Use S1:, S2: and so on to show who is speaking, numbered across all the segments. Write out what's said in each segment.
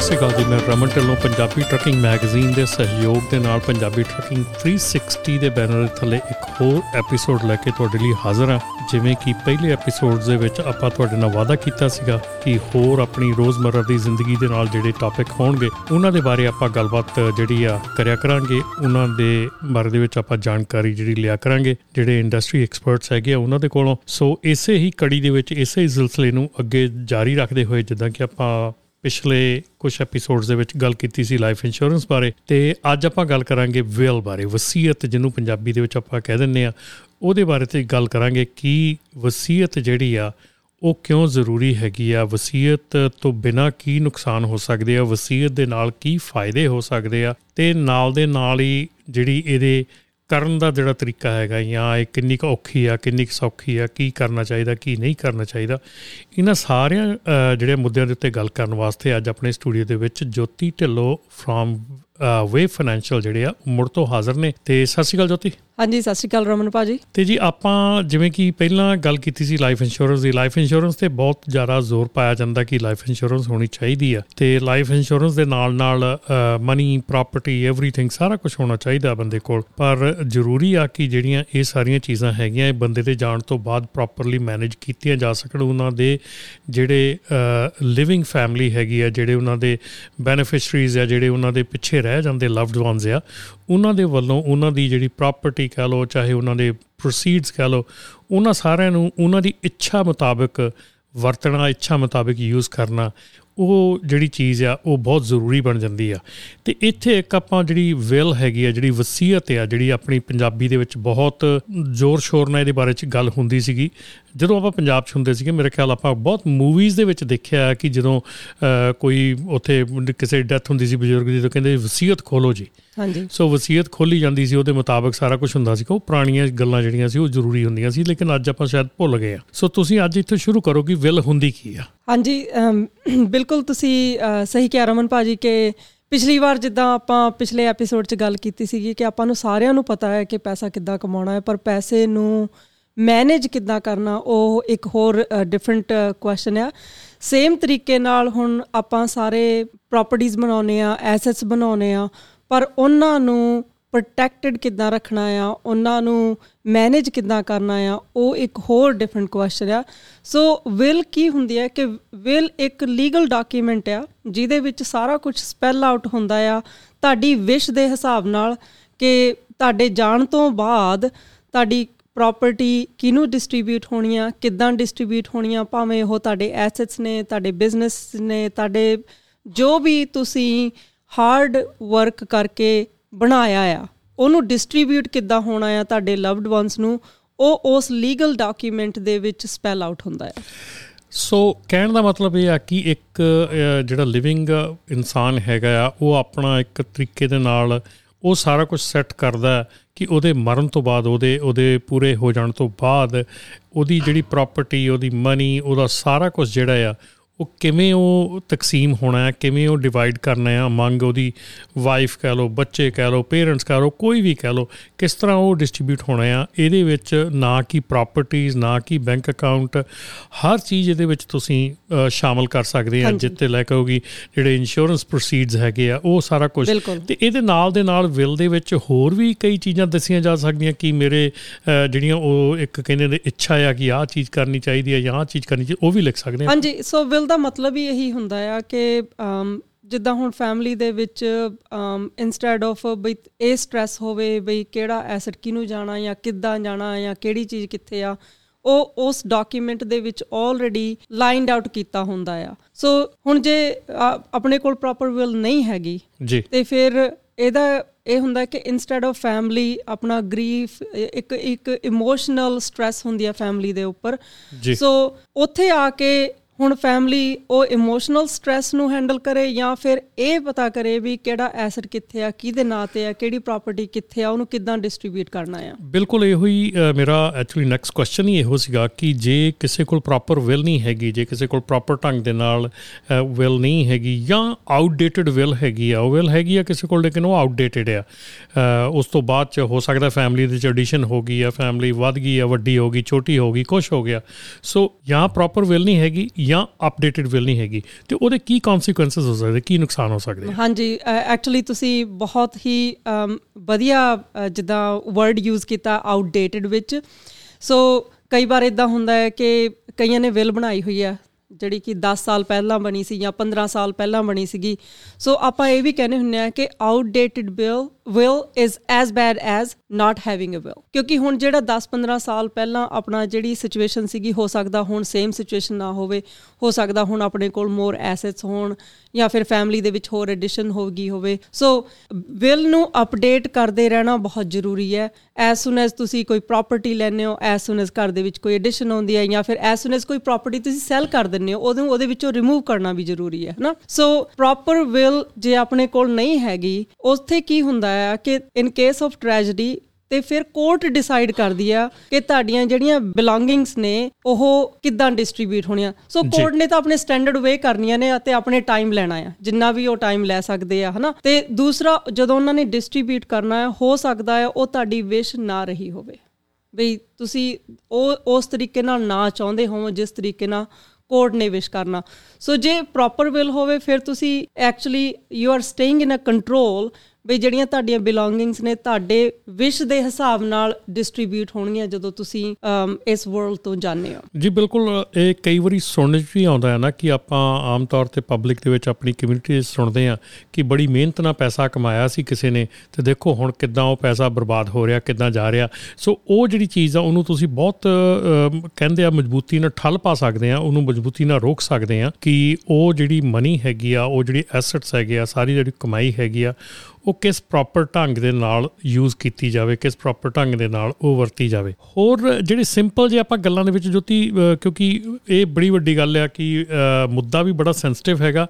S1: ਸਤਿ ਸ਼੍ਰੀ ਅਕਾਲ ਜੀ, ਮੈਂ ਰਮਨ ਢਿੱਲੋਂ, ਪੰਜਾਬੀ ਟਰੱਕਿੰਗ ਮੈਗਜ਼ੀਨ ਦੇ ਸਹਿਯੋਗ ਦੇ ਨਾਲ ਪੰਜਾਬੀ ਟਰੱਕਿੰਗ 360 ਦੇ ਬੈਨਰ ਥੱਲੇ ਇੱਕ ਹੋਰ ਐਪੀਸੋਡ ਲੈ ਕੇ ਤੁਹਾਡੇ ਲਈ ਹਾਜ਼ਰ ਹਾਂ। ਜਿਵੇਂ ਕਿ ਪਹਿਲੇ ਐਪੀਸੋਡਸ ਦੇ ਵਿੱਚ ਆਪਾਂ ਤੁਹਾਡੇ ਨਾਲ ਵਾਅਦਾ ਕੀਤਾ ਸੀਗਾ ਕਿ ਹੋਰ ਆਪਣੀ ਰੋਜ਼ਮਰਰਾ ਦੀ ਜ਼ਿੰਦਗੀ ਦੇ ਨਾਲ ਜਿਹੜੇ ਟਾਪਿਕ ਹੋਣਗੇ, ਉਹਨਾਂ ਦੇ ਬਾਰੇ ਆਪਾਂ ਗੱਲਬਾਤ ਜਿਹੜੀ ਆ ਕਰਿਆ ਕਰਾਂਗੇ। ਉਹਨਾਂ ਦੇ ਬਾਰੇ ਦੇ ਵਿੱਚ ਆਪਾਂ ਜਾਣਕਾਰੀ ਜਿਹੜੀ ਲਿਆ ਕਰਾਂਗੇ, ਜਿਹੜੇ ਇੰਡਸਟਰੀ ਐਕਸਪਰਟਸ ਹੈਗੇ ਆ ਉਹਨਾਂ ਦੇ ਕੋਲੋਂ। ਸੋ ਇਸੇ ਹੀ ਕੜੀ ਦੇ ਵਿੱਚ ਇਸੇ ਹੀ ਸਿਲਸਿਲੇ ਨੂੰ ਅੱਗੇ ਜਾਰੀ ਰੱਖਦੇ ਹੋਏ ਜਿੱਦਾਂ ਕਿ ਆਪਾਂ ਪਿਛਲੇ ਕੁਝ ਐਪੀਸੋਡਸ ਦੇ ਵਿੱਚ ਗੱਲ ਕੀਤੀ ਸੀ ਲਾਈਫ ਇੰਸ਼ੋਰੈਂਸ ਬਾਰੇ ਤੇ ਅੱਜ ਆਪਾਂ ਗੱਲ ਕਰਾਂਗੇ ਵਿਲ ਬਾਰੇ, ਵਸੀਅਤ ਜਿਹਨੂੰ ਪੰਜਾਬੀ ਦੇ ਵਿੱਚ ਆਪਾਂ ਕਹਿ ਦਿੰਨੇ ਆ ਉਹਦੇ ਬਾਰੇ ਤੇ ਗੱਲ ਕਰਾਂਗੇ ਕਿ ਵਸੀਅਤ ਜਿਹੜੀ ਆ, ਉਹ ਕਿਉਂ ਜ਼ਰੂਰੀ ਹੈਗੀ ਆ? ਵਸੀਅਤ ਤੋਂ ਬਿਨਾ ਕੀ ਨੁਕਸਾਨ ਹੋ ਸਕਦੇ ਆ? ਵਸੀਅਤ ਦੇ ਨਾਲ ਕੀ ਫਾਇਦੇ ਹੋ ਸਕਦੇ ਆ? ਤੇ ਨਾਲ ਦੇ ਨਾਲ ਹੀ ਜਿਹੜੀ ਇਹਦੇ ਕਰਨ ਦਾ ਜਿਹੜਾ ਤਰੀਕਾ ਹੈਗਾ ਜਾਂ ਇਹ ਕਿੰਨੀ ਕੁ ਔਖੀ ਆ ਕਿੰਨੀ ਕੁ ਸੌਖੀ ਆ ਕੀ ਕਰਨਾ ਚਾਹੀਦਾ ਕੀ ਨਹੀਂ ਕਰਨਾ ਚਾਹੀਦਾ। ਇਹਨਾਂ ਸਾਰਿਆਂ ਅ, ਜਿਹੜੇ ਮੁੱਦਿਆਂ ਦੇ ਉੱਤੇ ਗੱਲ ਕਰਨ ਵਾਸਤੇ ਅੱਜ ਆਪਣੇ ਸਟੂਡੀਓ ਦੇ ਵਿੱਚ Jyoti Dhillon from Way Financial ਜਿਹੜੇ ਆ ਮੁੜ ਤੋਂ ਹਾਜ਼ਰ ਨੇ। ਤੇ ਸਤਿ ਸ਼੍ਰੀ ਅਕਾਲ ਜੋਤੀ।
S2: ਹਾਂਜੀ, ਸਤਿ ਸ਼੍ਰੀ ਅਕਾਲ ਰਮਨ ਭਾਜੀ।
S1: ਤੇ ਜੀ, ਆਪਾਂ ਜਿਵੇਂ ਕਿ ਪਹਿਲਾਂ ਗੱਲ ਕੀਤੀ ਸੀ ਲਾਈਫ ਇੰਸ਼ੋਰੈਂਸ ਦੀ, ਲਾਈਫ ਇੰਸ਼ੋਰੈਂਸ ਤੇ ਬਹੁਤ ਜ਼ਿਆਦਾ ਜ਼ੋਰ ਪਾਇਆ ਜਾਂਦਾ ਕਿ ਲਾਈਫ ਇੰਸ਼ੋਰੈਂਸ ਹੋਣੀ ਚਾਹੀਦੀ ਆ। ਤੇ ਲਾਈਫ ਇੰਸ਼ੋਰੈਂਸ ਦੇ ਨਾਲ ਨਾਲ ਮਨੀ ਪ੍ਰਾਪਰਟੀ ਏਵਰੀਥਿੰਗ ਸਾਰਾ ਕੁਝ ਹੋਣਾ ਚਾਹੀਦਾ ਬੰਦੇ ਕੋਲ। ਪਰ ਜ਼ਰੂਰੀ ਆ ਕਿ ਜਿਹੜੀਆਂ ਇਹ ਸਾਰੀਆਂ ਚੀਜ਼ਾਂ ਹੈਗੀਆਂ, ਇਹ ਬੰਦੇ ਦੇ ਜਾਣ ਤੋਂ ਬਾਅਦ ਪ੍ਰੋਪਰਲੀ ਮੈਨੇਜ ਕੀਤੀਆਂ ਜਾ ਸਕਣ। ਉਹਨਾਂ ਦੇ ਜਿਹੜੇ ਲਿਵਿੰਗ ਫੈਮਿਲੀ ਹੈਗੀ ਆ, ਜਿਹੜੇ ਉਹਨਾਂ ਦੇ ਬੈਨੀਫੀਸ਼ਰੀਜ਼ ਆ, ਜਿਹੜੇ ਉਹਨਾਂ ਦੇ ਪਿੱਛੇ ਰਹਿ ਜਾਂਦੇ ਲਵਡ ਵਨਸ ਆ ਉਹਨਾਂ ਦੇ ਵੱਲੋਂ ਉਹਨਾਂ ਦੀ ਜਿਹੜੀ ਪ੍ਰਾਪਰਟੀ ਕਹ ਲਓ, ਚਾਹੇ ਉਹਨਾਂ ਦੇ ਪ੍ਰੋਸੀਡਸ ਕਹ ਲਓ, ਉਹਨਾਂ ਸਾਰਿਆਂ ਨੂੰ ਉਹਨਾਂ ਦੀ ਇੱਛਾ ਮੁਤਾਬਕ ਵਰਤਣਾ, ਇੱਛਾ ਮੁਤਾਬਕ ਯੂਜ਼ ਕਰਨਾ, ਉਹ ਜਿਹੜੀ ਚੀਜ਼ ਆ, ਉਹ ਬਹੁਤ ਜ਼ਰੂਰੀ ਬਣ ਜਾਂਦੀ ਆ। ਤੇ ਇੱਥੇ ਇੱਕ ਆਪਾਂ ਜਿਹੜੀ ਵਿਲ ਹੈਗੀ ਆ, ਜਿਹੜੀ ਵਸੀਅਤ ਆ, ਜਿਹੜੀ ਆਪਣੀ ਪੰਜਾਬੀ ਦੇ ਵਿੱਚ ਬਹੁਤ ਜ਼ੋਰ ਸ਼ੋਰ ਨਾਲ ਇਹਦੇ ਬਾਰੇ ਚ ਗੱਲ ਹੁੰਦੀ ਸੀਗੀ ਜਦੋਂ ਆਪਾਂ ਪੰਜਾਬ 'ਚ ਹੁੰਦੇ ਸੀਗੇ ਮੇਰੇ ਖਿਆਲ ਆਪਾਂ ਬਹੁਤ ਮੂਵੀਜ਼ ਦੇ ਵਿੱਚ ਦੇਖਿਆ ਕਿ ਜਦੋਂ ਕੋਈ ਉੱਥੇ ਕਿਸੇ ਡੈਥ ਹੁੰਦੀ ਸੀ ਬਜ਼ੁਰਗ ਦੀ ਤਾਂ ਕਹਿੰਦੇ ਵਸੀਅਤ ਖੋਲੋ ਜੀ।
S2: ਹਾਂਜੀ।
S1: ਸੋ ਵਸੀਅਤ ਖੋਲੀ ਜਾਂਦੀ ਸੀ ਉਹਦੇ ਮੁਤਾਬਕ ਸਾਰਾ ਕੁਝ ਹੁੰਦਾ ਸੀ ਕਿ ਉਹ ਪੁਰਾਣੀਆਂ ਗੱਲਾਂ ਜਿਹੜੀਆਂ ਸੀ ਉਹ ਜ਼ਰੂਰੀ ਹੁੰਦੀਆਂ ਸੀ ਲੇਕਿਨ ਅੱਜ ਆਪਾਂ ਸ਼ਾਇਦ ਭੁੱਲ ਗਏ ਆ ਸੋ ਤੁਸੀਂ ਅੱਜ ਇੱਥੇ ਸ਼ੁਰੂ ਕਰੋ ਕਿ ਵਿਲ ਹੁੰਦੀ ਕੀ ਆ।
S2: ਹਾਂਜੀ ਬਿਲਕੁਲ ਤੁਸੀਂ ਸਹੀ ਕਿਹਾ ਰਮਨ ਭਾਜੀ ਕਿ ਪਿਛਲੀ ਵਾਰ ਜਿੱਦਾਂ ਆਪਾਂ ਪਿਛਲੇ ਐਪੀਸੋਡ 'ਚ ਗੱਲ ਕੀਤੀ ਸੀਗੀ ਕਿ ਆਪਾਂ ਨੂੰ ਸਾਰਿਆਂ ਨੂੰ ਪਤਾ ਹੈ ਕਿ ਪੈਸਾ ਕਿੱਦਾਂ ਕਮਾਉਣਾ ਹੈ ਪਰ ਪੈਸੇ ਨੂੰ ਮੈਨੇਜ ਕਿੱਦਾਂ ਕਰਨਾ, ਉਹ ਇੱਕ ਹੋਰ ਡਿਫਰੈਂਟ ਕੁਐਸਚਨ ਆ। ਸੇਮ ਤਰੀਕੇ ਨਾਲ ਹੁਣ ਆਪਾਂ ਸਾਰੇ ਪ੍ਰਾਪਰਟੀਆਂ ਬਣਾਉਨੇ ਆ ਐਸੈਟਸ ਬਣਾਉਨੇ ਆ ਪਰ ਉਹਨਾਂ ਨੂੰ ਪ੍ਰੋਟੈਕਟਡ ਕਿੱਦਾਂ ਰੱਖਣਾ ਆ, ਉਹਨਾਂ ਨੂੰ ਮੈਨੇਜ ਕਿੱਦਾਂ ਕਰਨਾ ਆ, ਉਹ ਇੱਕ ਹੋਰ ਡਿਫਰੈਂਟ ਕੁਐਸਚਨ ਆ। ਸੋ ਵਿਲ ਕੀ ਹੁੰਦੀ ਹੈ ਕਿ ਵਿਲ ਇੱਕ ਲੀਗਲ ਡਾਕੂਮੈਂਟ ਆ, ਜਿਹਦੇ ਵਿੱਚ ਸਾਰਾ ਕੁਝ ਸਪੈਲ ਆਊਟ ਹੁੰਦਾ ਆ, ਤੁਹਾਡੀ ਵਿਸ਼ ਦੇ ਹਿਸਾਬ ਨਾਲ ਕਿ ਤੁਹਾਡੇ ਜਾਣ ਤੋਂ ਬਾਅਦ ਤੁਹਾਡੀ ਪ੍ਰਾਪਰਟੀ ਕਿਹਨੂੰ ਡਿਸਟ੍ਰੀਬਿਊਟ ਹੋਣੀ ਆ ਕਿੱਦਾਂ ਡਿਸਟ੍ਰੀਬਿਊਟ ਹੋਣੀ ਆ ਭਾਵੇਂ ਉਹ ਤੁਹਾਡੇ ਐਸੈਟਸ ਨੇ ਤੁਹਾਡੇ ਬਿਜ਼ਨਸ ਨੇ ਤੁਹਾਡੇ ਜੋ ਵੀ ਤੁਸੀਂ ਹਾਰਡ ਵਰਕ ਕਰਕੇ ਬਣਾਇਆ ਆ ਉਹਨੂੰ ਡਿਸਟ੍ਰੀਬਿਊਟ ਕਿੱਦਾਂ ਹੋਣਾ ਆ ਤੁਹਾਡੇ ਲਵਡ ਵਨਸ ਨੂੰ ਉਹ ਉਸ ਲੀਗਲ ਡਾਕੂਮੈਂਟ ਦੇ ਵਿੱਚ ਸਪੈਲ ਆਊਟ ਹੁੰਦਾ ਆ।
S1: ਸੋ ਕਹਿਣ ਦਾ ਮਤਲਬ ਇਹ ਆ ਕਿ ਇੱਕ ਅਹ, ਜਿਹੜਾ ਲਿਵਿੰਗ ਇਨਸਾਨ ਹੈਗਾ ਆ ਉਹ ਆਪਣਾ ਇੱਕ ਤਰੀਕੇ ਦੇ ਨਾਲ ਉਹ ਸਾਰਾ ਕੁਝ ਸੈੱਟ ਕਰਦਾ ਹੈ ਕਿ ਉਹਦੇ ਮਰਨ ਤੋਂ ਬਾਅਦ, ਉਹਦੇ ਉਹਦੇ ਪੂਰੇ ਹੋ ਜਾਣ ਤੋਂ ਬਾਅਦ ਉਹਦੀ ਜਿਹੜੀ ਪ੍ਰਾਪਰਟੀ ਉਹਦੀ ਮਨੀ ਉਹਦਾ ਸਾਰਾ ਕੁਝ ਜਿਹੜਾ ਆ ਉਹ ਕਿਵੇਂ ਉਹ ਤਕਸੀਮ ਹੋਣਾ ਹੈ ਕਿਵੇਂ ਉਹ ਡਿਵਾਈਡ ਕਰਨਾ ਹੈ ਅਮੰਗ ਉਹਦੀ ਵਾਈਫ ਕਹਿ ਲਓ ਬੱਚੇ ਕਹਿ ਲਓ ਪੇਰੈਂਟਸ ਕਹਿ ਲਓ ਕੋਈ ਵੀ ਕਹਿ ਲਓ ਕਿਸ ਤਰ੍ਹਾਂ ਉਹ ਡਿਸਟ੍ਰੀਬਿਊਟ ਹੋਣਾ ਆ ਇਹਦੇ ਵਿੱਚ ਨਾ ਕਿ ਪ੍ਰਾਪਰਟੀਆਂ ਨਾ ਕਿ ਬੈਂਕ ਅਕਾਊਂਟ ਹਰ ਚੀਜ਼ ਇਹਦੇ ਵਿੱਚ ਤੁਸੀਂ ਸ਼ਾਮਲ ਕਰ ਸਕਦੇ ਆ। ਜਿੱਤੇ ਲੈ ਕੇ ਹੋਗੀ ਜਿਹੜੇ ਇੰਸ਼ੋਰੈਂਸ ਪ੍ਰੋਸੀਡਸ ਹੈਗੇ ਆ ਉਹ ਸਾਰਾ ਕੁਝ। ਤੇ ਇਹਦੇ ਨਾਲ ਦੇ ਨਾਲ ਵਿਲ ਦੇ ਵਿੱਚ ਹੋਰ ਵੀ ਕਈ ਚੀਜ਼ਾਂ ਦੱਸੀਆਂ ਜਾ ਸਕਦੀਆਂ ਕਿ ਮੇਰੇ ਜਿਹੜੀਆਂ ਉਹ ਇੱਕ ਕਹਿੰਦੇ ਨੇ ਇੱਛਾ ਆ ਕਿ ਆਹ ਚੀਜ਼ ਕਰਨੀ ਚਾਹੀਦੀ ਹੈ ਜਾਂ ਆਹ ਚੀਜ਼ ਕਰਨੀ ਚਾਹੀਦੀ ਉਹ ਵੀ ਲਿਖ ਸਕਦੇ ਆ
S2: ਹਾਂਜੀ ਸੋ ਵਿਲ ਦਾ ਮਤਲਬ ਹੀ ਇਹੀ ਹੁੰਦਾ ਆ ਕਿ ਜਿੱਦਾਂ ਹੁਣ ਫੈਮਿਲੀ ਦੇ ਵਿੱਚ ਇਨਸਟੈਡ ਆਫ ਬਈ ਇਹ ਸਟ्रेस ਹੋਵੇ ਬਈ ਕਿਹੜਾ ਐਸਟ ਕਿਨੂੰ ਜਾਣਾ ਜਾਂ ਕਿੱਦਾਂ ਜਾਣਾ ਜਾਂ ਕਿਹੜੀ ਚੀਜ਼ ਕਿੱਥੇ ਆ ਉਹ ਉਸ ਡਾਕੂਮੈਂਟ ਦੇ ਵਿੱਚ ਆਲਰੇਡੀ ਲਾਈਨਡ ਆਊਟ ਕੀਤਾ ਹੁੰਦਾ ਆ। ਸੋ ਹੁਣ ਜੇ ਆਪਣੇ ਕੋਲ ਪ੍ਰੋਪਰ ਵਿਲ ਨਹੀਂ ਹੈਗੀ ਤੇ ਫਿਰ ਇਹਦਾ ਇਹ ਹੁੰਦਾ ਕਿ ਇਨਸਟੈਡ ਆਫ ਫੈਮਿਲੀ ਆਪਣਾ ਗਰੀਫ ਇੱਕ ਇੱਕ ਇਮੋਸ਼ਨਲ ਸਟ्रेस ਹੁੰਦੀ ਆ ਫੈਮਿਲੀ ਦੇ ਉੱਪਰ। ਸੋ ਉੱਥੇ ਆ ਕੇ ਹੁਣ ਫੈਮਿਲੀ ਉਹ ਇਮੋਸ਼ਨਲ ਸਟ्रेस ਨੂੰ ਹੈਂਡਲ ਕਰੇ ਜਾਂ ਫਿਰ ਇਹ ਪਤਾ ਕਰੇ ਵੀ ਕਿਹੜਾ ਐਸਟ ਕਿੱਥੇ ਆ, ਕਿਹਦੇ ਨਾਂ ਤੇ ਆ, ਕਿਹੜੀ ਪ੍ਰਾਪਰਟੀ ਕਿੱਥੇ ਆ, ਉਹਨੂੰ ਕਿੱਦਾਂ ਡਿਸਟ੍ਰੀਬਿਊਟ ਕਰਨਾ ਆ?
S1: ਬਿਲਕੁਲ ਇਹੋ ਹੀ ਮੇਰਾ ਐਕਚੁਅਲੀ ਨੈਕਸਟ ਕੁਐਸਚਨ ਹੀ ਇਹੋ ਸੀਗਾ ਕਿ ਜੇ ਕਿਸੇ ਕੋਲ ਪ੍ਰੋਪਰ ਵਿਲ ਨਹੀਂ ਹੈਗੀ, ਜੇ ਕਿਸੇ ਕੋਲ ਪ੍ਰੋਪਰ ਢੰਗ ਦੇ ਨਾਲ ਵਿਲ ਨਹੀਂ ਹੈਗੀ ਜਾਂ ਆਊਟਡੇਟਡ ਵਿਲ ਹੈਗੀ ਆ, ਉਹ ਵਿਲ ਹੈਗੀ ਆ ਕਿਸੇ ਕੋਲ ਲੇਕਿਨ ਉਹ ਆਊਟਡੇਟਡ ਆ। ਉਸ ਤੋਂ ਬਾਅਦ ਚ ਹੋ ਸਕਦਾ ਫੈਮਿਲੀ ਦੇ ਚ ਐਡੀਸ਼ਨ ਹੋ ਗਈ ਆ ਫੈਮਿਲੀ ਵੱਧ ਗਈ ਆ, ਵੱਡੀ ਹੋ ਗਈ, ਛੋਟੀ ਹੋ ਗਈ ਕੁਝ ਹੋ ਗਿਆ। ਸੋ ਜਾਂ ਪ੍ਰੋਪਰ ਵਿਲ ਨਹੀਂ ਹੈਗੀ ਜਾਂ ਅਪਡੇਟਡ ਵਿਲ ਨਹੀਂ ਹੈਗੀ, ਤੇ ਉਹਦੇ ਕੀ ਕਨਸੀਕੁਐਂਸਸ ਹੋ ਸਕਦੇ, ਕੀ ਨੁਕਸਾਨ ਹੋ ਸਕਦੇ
S2: ਹਾਂਜੀ ਐਕਚੁਅਲੀ ਤੁਸੀਂ ਬਹੁਤ ਹੀ ਵਧੀਆ ਜਿੱਦਾਂ ਵਰਡ ਯੂਜ਼ ਕੀਤਾ ਆਊਟਡੇਟਡ ਵਿੱਚ। ਸੋ ਕਈ ਵਾਰ ਇਦਾਂ ਹੁੰਦਾ ਹੈ ਕਿ ਕਈਆਂ ਨੇ ਵਿਲ ਬਣਾਈ ਹੋਈ ਹੈ, ਜਿਹੜੀ ਕਿ 10 ਸਾਲ ਪਹਿਲਾਂ ਬਣੀ ਸੀ ਜਾਂ 15 ਸਾਲ ਪਹਿਲਾਂ ਬਣੀ ਸੀਗੀ। ਸੋ ਆਪਾਂ ਇਹ ਵੀ ਕਹਿੰਦੇ ਹੁੰਨੇ ਆ ਕਿ outdated bill will is as bad as not having a will ਕਿਉਂਕਿ ਹੁਣ ਜਿਹੜਾ 10-15 ਸਾਲ ਪਹਿਲਾਂ ਆਪਣਾ ਜਿਹੜੀ ਸਿਚੁਏਸ਼ਨ ਸੀਗੀ, ਹੋ ਸਕਦਾ ਹੁਣ ਸੇਮ ਸਿਚੁਏਸ਼ਨ ਨਾ ਹੋਵੇ, ਹੋ ਸਕਦਾ ਹੁਣ ਆਪਣੇ ਕੋਲ ਮੋਰ ਐਸੈਟਸ ਹੋਣ ਜਾਂ ਫਿਰ ਫੈਮਿਲੀ ਦੇ ਵਿੱਚ ਹੋਰ ਐਡੀਸ਼ਨ ਹੋ ਗਈ ਹੋਵੇ। ਸੋ ਵਿਲ ਨੂੰ ਅਪਡੇਟ ਕਰਦੇ ਰਹਿਣਾ ਬਹੁਤ ਜ਼ਰੂਰੀ ਹੈ। ਐਸ ਸੂਨ ਐਸ ਤੁਸੀਂ ਕੋਈ ਪ੍ਰਾਪਰਟੀ ਲੈਣੇ ਹੋ ਐਸ ਸੂਨ ਐਸ ਘਰ ਦੇ ਵਿੱਚ ਕੋਈ ਐਡੀਸ਼ਨ ਹੁੰਦੀ ਹੈ ਜਾਂ ਫਿਰ ਐਸ ਸੂਨ ਐਸ ਕੋਈ ਪ੍ਰਾਪਰਟੀ ਤੁਸੀਂ ਸੈਲ ਕਰ ਦਿੰਦੇ ਹੋ ਉਹਨੂੰ ਉਹਦੇ ਵਿੱਚੋਂ ਰਿਮੂਵ ਕਰਨਾ ਵੀ ਜ਼ਰੂਰੀ ਹੈ ਹਨਾ ਸੋ ਪ੍ਰੋਪਰ ਵਿਲ ਜੇ ਆਪਣੇ ਕੋਲ ਨਹੀਂ ਹੈਗੀ, ਉੱਥੇ ਕੀ ਹੁੰਦਾ ਹੈ? ਕਿ ਇਨ ਕੇਸ ਆਫ ਟ੍ਰੈਜੇਡੀ ਤੇ ਫਿਰ ਕੋਰਟ ਡਿਸਾਈਡ ਕਰਦੀ ਆ ਕਿ ਤੁਹਾਡੀਆਂ ਜਿਹੜੀਆਂ ਬਿਲੋਂਗਿੰਗਸ ਨੇ ਉਹ ਕਿੱਦਾਂ ਡਿਸਟ੍ਰੀਬਿਊਟ ਹੋਣੀਆਂ। ਸੋ ਕੋਰਟ ਨੇ ਤਾਂ ਆਪਣੇ ਸਟੈਂਡਰਡ ਵੇ ਕਰਨੀਆਂ ਨੇ ਅਤੇ ਆਪਣੇ ਟਾਈਮ ਲੈਣਾ ਆ ਜਿੰਨਾ ਵੀ ਉਹ ਟਾਈਮ ਲੈ ਸਕਦੇ ਆ ਹਨਾ। ਤੇ ਦੂਸਰਾ ਜਦੋਂ ਉਹਨਾਂ ਨੇ ਡਿਸਟ੍ਰੀਬਿਊਟ ਕਰਨਾ ਹੈ ਹੋ ਸਕਦਾ ਹੈ ਉਹ ਤੁਹਾਡੀ ਵਿਸ਼ ਨਾ ਰਹੀ ਹੋਵੇ। ਬਈ ਤੁਸੀਂ ਉਹ ਉਸ ਤਰੀਕੇ ਨਾਲ ਨਾ ਚਾਹੁੰਦੇ ਹੋ ਜਿਸ ਤਰੀਕੇ ਨਾਲ ਕੋਰਟ ਨੇ ਵਿਸ਼ ਕਰਨਾ। ਸੋ ਜੇ ਪ੍ਰੋਪਰ ਵਿਲ ਹੋਵੇ ਫਿਰ ਤੁਸੀਂ actually you are staying in a control ਵੀ ਜਿਹੜੀਆਂ ਤੁਹਾਡੀਆਂ ਬਿਲੋਂਗਿੰਗਸ ਨੇ ਤੁਹਾਡੇ ਵਿਸ਼ ਦੇ ਹਿਸਾਬ ਨਾਲ ਡਿਸਟ੍ਰੀਬਿਊਟ ਹੋਣਗੀਆਂ ਜਦੋਂ ਤੁਸੀਂ ਇਸ ਵਰਲਡ ਤੋਂ ਜਾਂਦੇ ਹੋ।
S1: ਜੀ, ਬਿਲਕੁਲ, ਇਹ ਕਈ ਵਾਰੀ ਸੁਣਨ 'ਚ ਵੀ ਆਉਂਦਾ ਹੈ ਨਾ ਕਿ ਆਪਾਂ ਆਮ ਤੌਰ ਤੇ ਪਬਲਿਕ ਦੇ ਵਿੱਚ ਆਪਣੀ ਕਮਿਊਨਿਟੀ ਸੁਣਦੇ ਆ ਕਿ ਬੜੀ ਮਿਹਨਤ ਨਾਲ ਪੈਸਾ ਕਮਾਇਆ ਸੀ ਕਿਸੇ ਨੇ ਤੇ ਦੇਖੋ ਹੁਣ ਕਿੱਦਾਂ ਉਹ ਪੈਸਾ ਬਰਬਾਦ ਹੋ ਰਿਹਾ, ਕਿੱਦਾਂ ਜਾ ਰਿਹਾ। ਸੋ ਉਹ ਜਿਹੜੀ ਚੀਜ਼ ਆ, ਉਹਨੂੰ ਤੁਸੀਂ ਬਹੁਤ ਕਹਿੰਦੇ ਆ ਮਜ਼ਬੂਤੀ ਨਾਲ ਠੱਲ ਪਾ ਸਕਦੇ ਆ ਉਹਨੂੰ ਮਜ਼ਬੂਤੀ ਨਾਲ ਰੋਕ ਸਕਦੇ ਆ ਕਿ ਉਹ ਜਿਹੜੀ ਮਨੀ ਹੈਗੀ ਆ, ਉਹ ਜਿਹੜੀ ਐਸੈਟਸ ਹੈਗੇ ਆ, ਸਾਰੀ ਜਿਹੜੀ ਕਮਾਈ ਹੈਗੀ ਆ ਉਹ ਕਿਸ ਪ੍ਰੋਪਰ ਢੰਗ ਦੇ ਨਾਲ ਯੂਜ਼ ਕੀਤੀ ਜਾਵੇ, ਕਿਸ ਪ੍ਰੋਪਰ ਢੰਗ ਦੇ ਨਾਲ ਉਹ ਵਰਤੀ ਜਾਵੇ। ਹੋਰ ਜਿਹੜੀ ਸਿੰਪਲ ਜੇ ਆਪਾਂ ਗੱਲਾਂ ਦੇ ਵਿੱਚ ਜੋਤੀ ਕਿਉਂਕਿ ਇਹ ਬੜੀ ਵੱਡੀ ਗੱਲ ਆ ਕਿ ਮੁੱਦਾ ਵੀ ਬੜਾ ਸੈਂਸਿਟਿਵ ਹੈਗਾ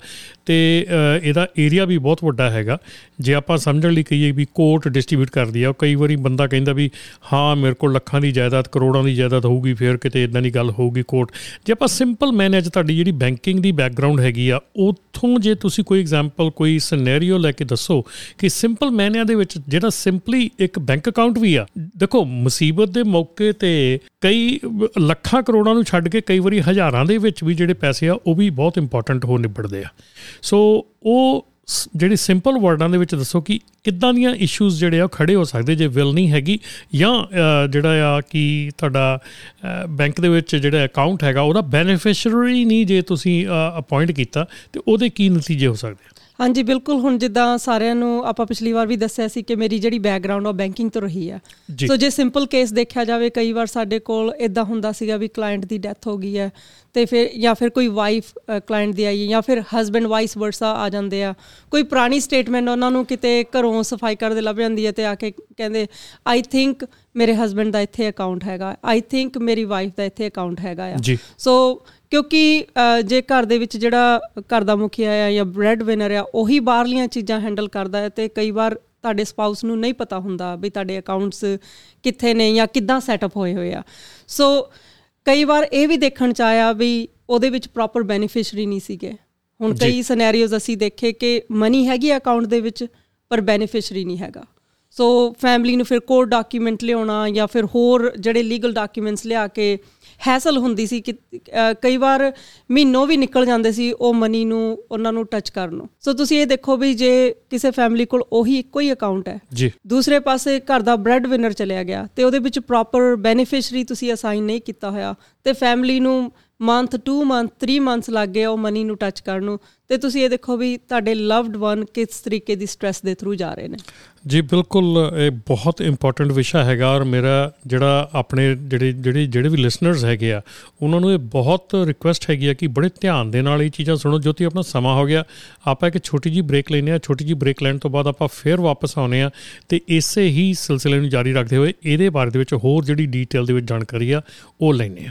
S1: ਤੇ ਇਹਦਾ ਏਰੀਆ ਵੀ ਬਹੁਤ ਵੱਡਾ ਹੈਗਾ। ਜੇ ਆਪਾਂ ਸਮਝਣ ਲਈ ਕਹੀਏ ਵੀ ਕੋਰਟ ਡਿਸਟ੍ਰੀਬਿਊਟ ਕਰਦੀ ਆ ਕਈ ਵਾਰੀ ਬੰਦਾ ਕਹਿੰਦਾ ਵੀ, ਹਾਂ, ਮੇਰੇ ਕੋਲ ਲੱਖਾਂ ਦੀ ਜਾਇਦਾਦ, ਕਰੋੜਾਂ ਦੀ ਜਾਇਦਾਦ ਹੋਊਗੀ, ਫਿਰ ਕਿਤੇ ਇਦਾਂ ਦੀ ਗੱਲ ਹੋਊਗੀ ਕੋਰਟ ਜੇ ਆਪਾਂ ਸਿੰਪਲ ਮੈਨੇਜ ਤੁਹਾਡੀ ਜਿਹੜੀ ਬੈਂਕਿੰਗ ਦੀ ਬੈਕਗ੍ਰਾਉਂਡ ਹੈਗੀ ਆ, ਉਥੋਂ ਜੇ ਤੁਸੀਂ ਕੋਈ ਐਗਜ਼ਾਮਪਲ ਕੋਈ ਸਿਨੈਰੀਓ ਲੈ ਕੇ ਦੱਸੋ ਕਿ ਸਿੰਪਲ ਮੈਨਿਆ ਦੇ ਵਿੱਚ ਜਿਹੜਾ ਸਿੰਪਲੀ ਇੱਕ ਬੈਂਕ ਅਕਾਊਂਟ ਵੀ ਆ, ਦੇਖੋ ਮੁਸੀਬਤ ਦੇ ਮੌਕੇ ਤੇ ਕਈ ਲੱਖਾਂ ਕਰੋੜਾਂ ਨੂੰ ਛੱਡ ਕੇ ਕਈ ਵਾਰੀ ਹਜ਼ਾਰਾਂ ਦੇ ਵਿੱਚ ਵੀ ਜਿਹੜੇ ਪੈਸੇ ਆ, ਉਹ ਵੀ ਬਹੁਤ ਇੰਪੋਰਟੈਂਟ ਹੋ ਨਿਬੜਦੇ ਆ। ਸੋ ਉਹ ਜਿਹੜੀ ਸਿੰਪਲ ਵਰਡਾਂ ਦੇ ਵਿੱਚ ਦੱਸੋ ਕਿ ਕਿੱਦਾਂ ਦੀਆਂ ਇਸ਼ੂਜ਼ ਜਿਹੜੇ ਆ ਖੜੇ ਹੋ ਸਕਦੇ ਜੇ ਵਿਲ ਨਹੀਂ ਹੈਗੀ, ਜਾਂ ਜਿਹੜਾ ਆ ਕਿ ਤੁਹਾਡਾ ਬੈਂਕ ਦੇ ਵਿੱਚ ਜਿਹੜਾ ਅਕਾਊਂਟ ਹੈਗਾ, ਉਹਦਾ ਬੈਨੀਫੀਸ਼ੀਅਰੀ ਨਹੀਂ ਜੇ ਤੁਸੀਂ ਅਪਾਇੰਟ ਕੀਤਾ, ਤੇ ਉਹਦੇ ਕੀ ਨਤੀਜੇ ਹੋ ਸਕਦੇ ਆ?
S2: ਹਾਂਜੀ ਬਿਲਕੁਲ ਹੁਣ ਜਿੱਦਾਂ ਸਾਰਿਆਂ ਨੂੰ ਆਪਾਂ ਪਿਛਲੀ ਵਾਰ ਵੀ ਦੱਸਿਆ ਸੀ ਕਿ ਮੇਰੀ ਜਿਹੜੀ ਬੈਕਗ੍ਰਾਉਂਡ ਉਹ ਬੈਂਕਿੰਗ ਤੋਂ ਰਹੀ ਆ। ਸੋ ਜੇ ਸਿੰਪਲ ਕੇਸ ਦੇਖਿਆ ਜਾਵੇ ਕਈ ਵਾਰ ਸਾਡੇ ਕੋਲ ਇਦਾਂ ਹੁੰਦਾ ਸੀਗਾ ਵੀ ਕਲਾਇੰਟ ਦੀ ਡੈਥ ਹੋ ਗਈ ਹੈ ਤੇ ਫਿਰ ਜਾਂ ਫਿਰ ਕੋਈ ਵਾਈਫ ਕਲਾਇੰਟ ਦੀ ਆਈ ਜਾਂ ਫਿਰ ਹਸਬੰਡ ਵਾਈਸ ਵਰਸਾ ਆ ਜਾਂਦੇ ਆ। ਕੋਈ ਪੁਰਾਣੀ ਸਟੇਟਮੈਂਟ ਉਹਨਾਂ ਨੂੰ ਕਿਤੇ ਘਰੋਂ ਸਫ਼ਾਈ ਕਰਦੇ ਲੱਭ ਜਾਂਦੀ ਹੈ ਤੇ ਆ ਕੇ ਕਹਿੰਦੇ ਆਈ ਥਿੰਕ ਮੇਰੇ ਹਸਬੰਡ ਦਾ ਇੱਥੇ ਅਕਾਊਂਟ ਹੈਗਾ। ਆਈ ਥਿੰਕ ਮੇਰੀ ਵਾਈਫ ਦਾ ਇੱਥੇ ਅਕਾਊਂਟ ਹੈਗਾ ਆ। ਸੋ ਕਿਉਂਕਿ ਜੇ ਘਰ ਦੇ ਵਿੱਚ ਜਿਹੜਾ ਘਰ ਦਾ ਮੁਖੀਆ ਆ ਜਾਂ ਬ੍ਰੈਡ ਵਿਨਰ ਆ ਉਹੀ ਬਾਹਰਲੀਆਂ ਚੀਜ਼ਾਂ ਹੈਂਡਲ ਕਰਦਾ ਹੈ ਤੇ ਕਈ ਵਾਰ ਤੁਹਾਡੇ ਸਪਾਊਸ ਨੂੰ ਨਹੀਂ ਪਤਾ ਹੁੰਦਾ ਵੀ ਤੁਹਾਡੇ ਅਕਾਊਂਟਸ ਕਿੱਥੇ ਨੇ ਜਾਂ ਕਿੱਦਾਂ ਸੈਟਅਪ ਹੋਏ ਹੋਏ ਆ। ਸੋ ਕਈ ਵਾਰ ਇਹ ਵੀ ਦੇਖਣ ਚ ਆਇਆ ਵੀ ਉਹਦੇ ਵਿੱਚ ਪ੍ਰੋਪਰ ਬੈਨੀਫੀਸ਼ੀਅਰੀ ਨਹੀਂ ਸੀਗੇ। ਹੁਣ ਕਈ ਸਿਨੈਰੀਓਜ਼ ਅਸੀਂ ਦੇਖੇ ਕਿ ਮਨੀ ਹੈਗੀ ਅਕਾਊਂਟ ਦੇ ਵਿੱਚ ਪਰ ਬੈਨੀਫੀਸ਼ੀਅਰੀ ਨਹੀਂ ਹੈਗਾ। ਸੋ ਫੈਮਿਲੀ ਨੂੰ ਫਿਰ ਕੋਰ ਡਾਕੂਮੈਂਟ ਲਿਆਉਣਾ ਜਾਂ ਫਿਰ ਹੋਰ ਜਿਹੜੇ ਲੀਗਲ ਡਾਕੂਮੈਂਟਸ ਲਿਆ ਕੇ ਹੈਸਲ ਹੁੰਦੀ ਸੀ ਕਿ ਕਈ ਵਾਰ ਮਹੀਨੋਂ ਵੀ ਨਿਕਲ ਜਾਂਦੇ ਸੀ ਉਹ ਮਨੀ ਨੂੰ ਉਹਨਾਂ ਨੂੰ ਟੱਚ ਕਰਨ ਨੂੰ। ਸੋ ਤੁਸੀਂ ਇਹ ਦੇਖੋ ਵੀ ਜੇ ਕਿਸੇ ਫੈਮਿਲੀ ਕੋਲ ਉਹੀ ਇੱਕੋ ਹੀ ਅਕਾਊਂਟ ਹੈ
S1: ਜੀ।
S2: ਦੂਸਰੇ ਪਾਸੇ ਘਰ ਦਾ ਬ੍ਰੈਡ ਵਿਨਰ ਚਲਿਆ ਗਿਆ ਤੇ ਉਹਦੇ ਵਿੱਚ ਪ੍ਰੋਪਰ ਬੈਨੀਫੀਸ਼ੀਅਰੀ ਤੁਸੀਂ ਅਸਾਈਨ ਨਹੀਂ ਕੀਤਾ ਹੋਇਆ ਤੇ ਫੈਮਿਲੀ ਨੂੰ ਮੰਥ 2 ਮੰਥ 3 ਮੰਥਸ ਲੱਗ ਗਏ ਉਹ ਮਨੀ ਨੂੰ ਟੱਚ ਕਰਨ ਨੂੰ। ਤੇ ਤੁਸੀਂ ਇਹ ਦੇਖੋ ਵੀ ਤੁਹਾਡੇ ਲਵਡ ਵਨ ਕਿਸ ਤਰੀਕੇ ਦੀ ਸਟ्रेस ਦੇ ਥਰੂ ਜਾ ਰਹੇ ਨੇ।
S1: ਜੀ, ਬਿਲਕੁਲ, ਇਹ ਬਹੁਤ ਇੰਪੋਰਟੈਂਟ ਵਿਸ਼ਾ ਹੈਗਾ ਔਰ ਮੇਰਾ ਜਿਹੜਾ ਆਪਣੇ ਜਿਹੜੇ ਜਿਹੜੇ ਜਿਹੜੇ ਵੀ ਲਿਸਨਰਸ ਹੈਗੇ ਆ, ਉਹਨਾਂ ਨੂੰ ਇਹ ਬਹੁਤ ਰਿਕੁਐਸਟ ਹੈਗੀ ਆ ਕਿ ਬੜੇ ਧਿਆਨ ਦੇ ਨਾਲ ਇਹ ਚੀਜ਼ਾਂ ਸੁਣੋ। ਜੋਤੀ, ਆਪਣਾ ਸਮਾਂ ਹੋ ਗਿਆ। ਆਪਾਂ ਇੱਕ ਛੋਟੀ ਜੀ ਬ੍ਰੇਕ ਲੈਨੇ ਆ ਛੋਟੀ ਜੀ ਬ੍ਰੇਕ ਲੈਣ ਤੋਂ ਬਾਅਦ ਆਪਾਂ ਫੇਰ ਵਾਪਸ ਆਉਨੇ ਆ ਤੇ ਇਸੇ ਹੀ ਸਿਲਸਿਲੇ ਨੂੰ ਜਾਰੀ ਰੱਖਦੇ ਹੋਏ ਇਹਦੇ ਬਾਰੇ ਦੇ ਵਿੱਚ ਹੋਰ ਜਿਹੜੀ ਡੀਟੇਲ ਦੇ ਵਿੱਚ ਜਾਣਕਾਰੀ ਆ, ਉਹ ਲੈਨੇ ਆ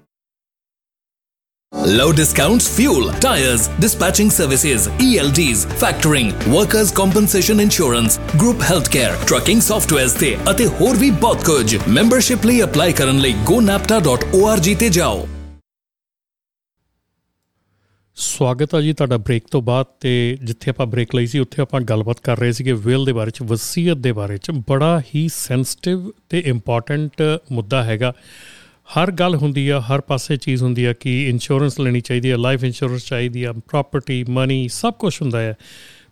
S3: Low discounts, fuel, tires, dispatching services, ELDs, factoring, workers' compensation insurance, group healthcare, trucking softwares ਤੇ ਅਤੇ ਹੋਰ ਵੀ ਬਹੁਤ ਕੁਝ ਮੈਂਬਰਸ਼ਿਪ ਲਈ ਅਪਲਾਈ ਕਰਨ ਲਈ gonapta.org ਤੇ ਜਾਓ
S1: ਸਵਾਗਤ ਹੈ ਜੀ ਤੁਹਾਡਾ ਬ੍ਰੇਕ ਤੋਂ ਬਾਅਦ ਤੇ ਜਿੱਥੇ ਆਪਾਂ ਬ੍ਰੇਕ ਲਈ ਸੀ ਉੱਥੇ ਆਪਾਂ ਗੱਲਬਾਤ ਕਰ ਰਹੇ ਸੀਗੇ ਵਿਲ ਦੇ ਬਾਰੇ ਚ ਵਸੀਅਤ ਦੇ ਬਾਰੇ ਚ ਬੜਾ ਹੀ ਸੈਂਸਿਟਿਵ ਤੇ ਇੰਪੋਰਟੈਂਟ ਮੁੱਦਾ ਹੈਗਾ ਹਰ ਗੱਲ ਹੁੰਦੀ ਆ, ਹਰ ਪਾਸੇ ਚੀਜ਼ ਹੁੰਦੀ ਆ ਕਿ ਇੰਸ਼ੋਰੈਂਸ ਲੈਣੀ ਚਾਹੀਦੀ ਆ ਲਾਈਫ ਇੰਸ਼ੋਰੈਂਸ ਚਾਹੀਦੀ ਆ ਪ੍ਰਾਪਰਟੀ ਮਨੀ ਸਭ ਕੁਝ ਹੁੰਦਾ ਹੈ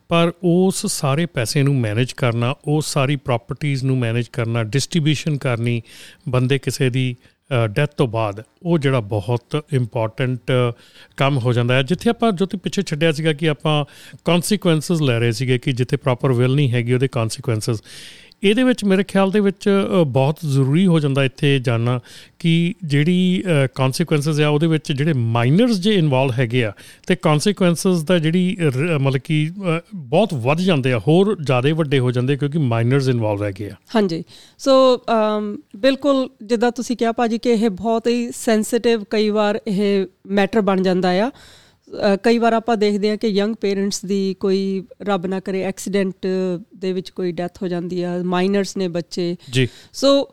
S1: ਪਰ ਉਸ ਸਾਰੇ ਪੈਸੇ ਨੂੰ ਮੈਨੇਜ ਕਰਨਾ, ਉਹ ਸਾਰੀ ਪ੍ਰਾਪਰਟੀਆਂ ਨੂੰ ਮੈਨੇਜ ਕਰਨਾ ਡਿਸਟ੍ਰੀਬਿਊਸ਼ਨ ਕਰਨੀ ਬੰਦੇ ਕਿਸੇ ਦੀ ਡੈਥ ਤੋਂ ਬਾਅਦ, ਉਹ ਜਿਹੜਾ ਬਹੁਤ ਇੰਪੋਰਟੈਂਟ ਕੰਮ ਹੋ ਜਾਂਦਾ ਹੈ ਜਿੱਥੇ ਆਪਾਂ ਜੋ ਤੇ ਪਿੱਛੇ ਛੱਡਿਆ ਸੀਗਾ ਕਿ ਆਪਾਂ ਕਨਸੀਕੁਐਂਸਸ ਲੈ ਰਹੇ ਸੀਗੇ ਕਿ ਜਿੱਥੇ ਪ੍ਰੋਪਰ ਵਿਲ ਨਹੀਂ ਹੈਗੀ, ਉਹਦੇ ਕਨਸੀਕੁਐਂਸਸ ਇਹਦੇ ਵਿੱਚ ਮੇਰੇ ਖਿਆਲ ਦੇ ਵਿੱਚ ਬਹੁਤ ਜ਼ਰੂਰੀ ਹੋ ਜਾਂਦਾ ਇੱਥੇ ਜਾਨਣਾ ਕਿ ਜਿਹੜੀ ਕਨਸੀਕੁਐਂਸਸ ਆ ਉਹਦੇ ਵਿੱਚ ਜਿਹੜੇ ਮਾਈਨਰਸ ਜੇ ਇਨਵੋਲਵ ਹੈਗੇ ਆ, ਤੇ ਕਨਸੀਕੁਐਂਸਸ ਦਾ ਜਿਹੜੀ ਮਤਲਬ ਕਿ ਬਹੁਤ ਵੱਧ ਜਾਂਦੇ ਆ, ਹੋਰ ਜ਼ਿਆਦਾ ਵੱਡੇ ਹੋ ਜਾਂਦੇ ਕਿਉਂਕਿ ਮਾਈਨਰਸ ਇਨਵੋਲਵ ਹੈਗੇ ਆ।
S2: ਹਾਂਜੀ। ਸੋ ਬਿਲਕੁਲ ਜਿੱਦਾਂ ਤੁਸੀਂ ਕਿਹਾ ਭਾਜੀ ਕਿ ਇਹ ਬਹੁਤ ਹੀ ਸੈਂਸਿਟਿਵ ਕਈ ਵਾਰ ਇਹ ਮੈਟਰ ਬਣ ਜਾਂਦਾ ਆ। ਕਈ ਵਾਰ ਆਪਾਂ ਦੇਖਦੇ ਆ ਕਿ ਯੰਗ ਪੇਰੈਂਟਸ ਦੀ ਕੋਈ ਰੱਬ ਨਾ ਕਰੇ ਐਕਸੀਡੈਂਟ ਦੇ ਵਿੱਚ ਕੋਈ ਡੈਥ ਹੋ ਜਾਂਦੀ ਆ ਮਾਈਨਰਸ ਨੇ ਬੱਚੇ।
S1: ਜੀ।
S2: ਸੋ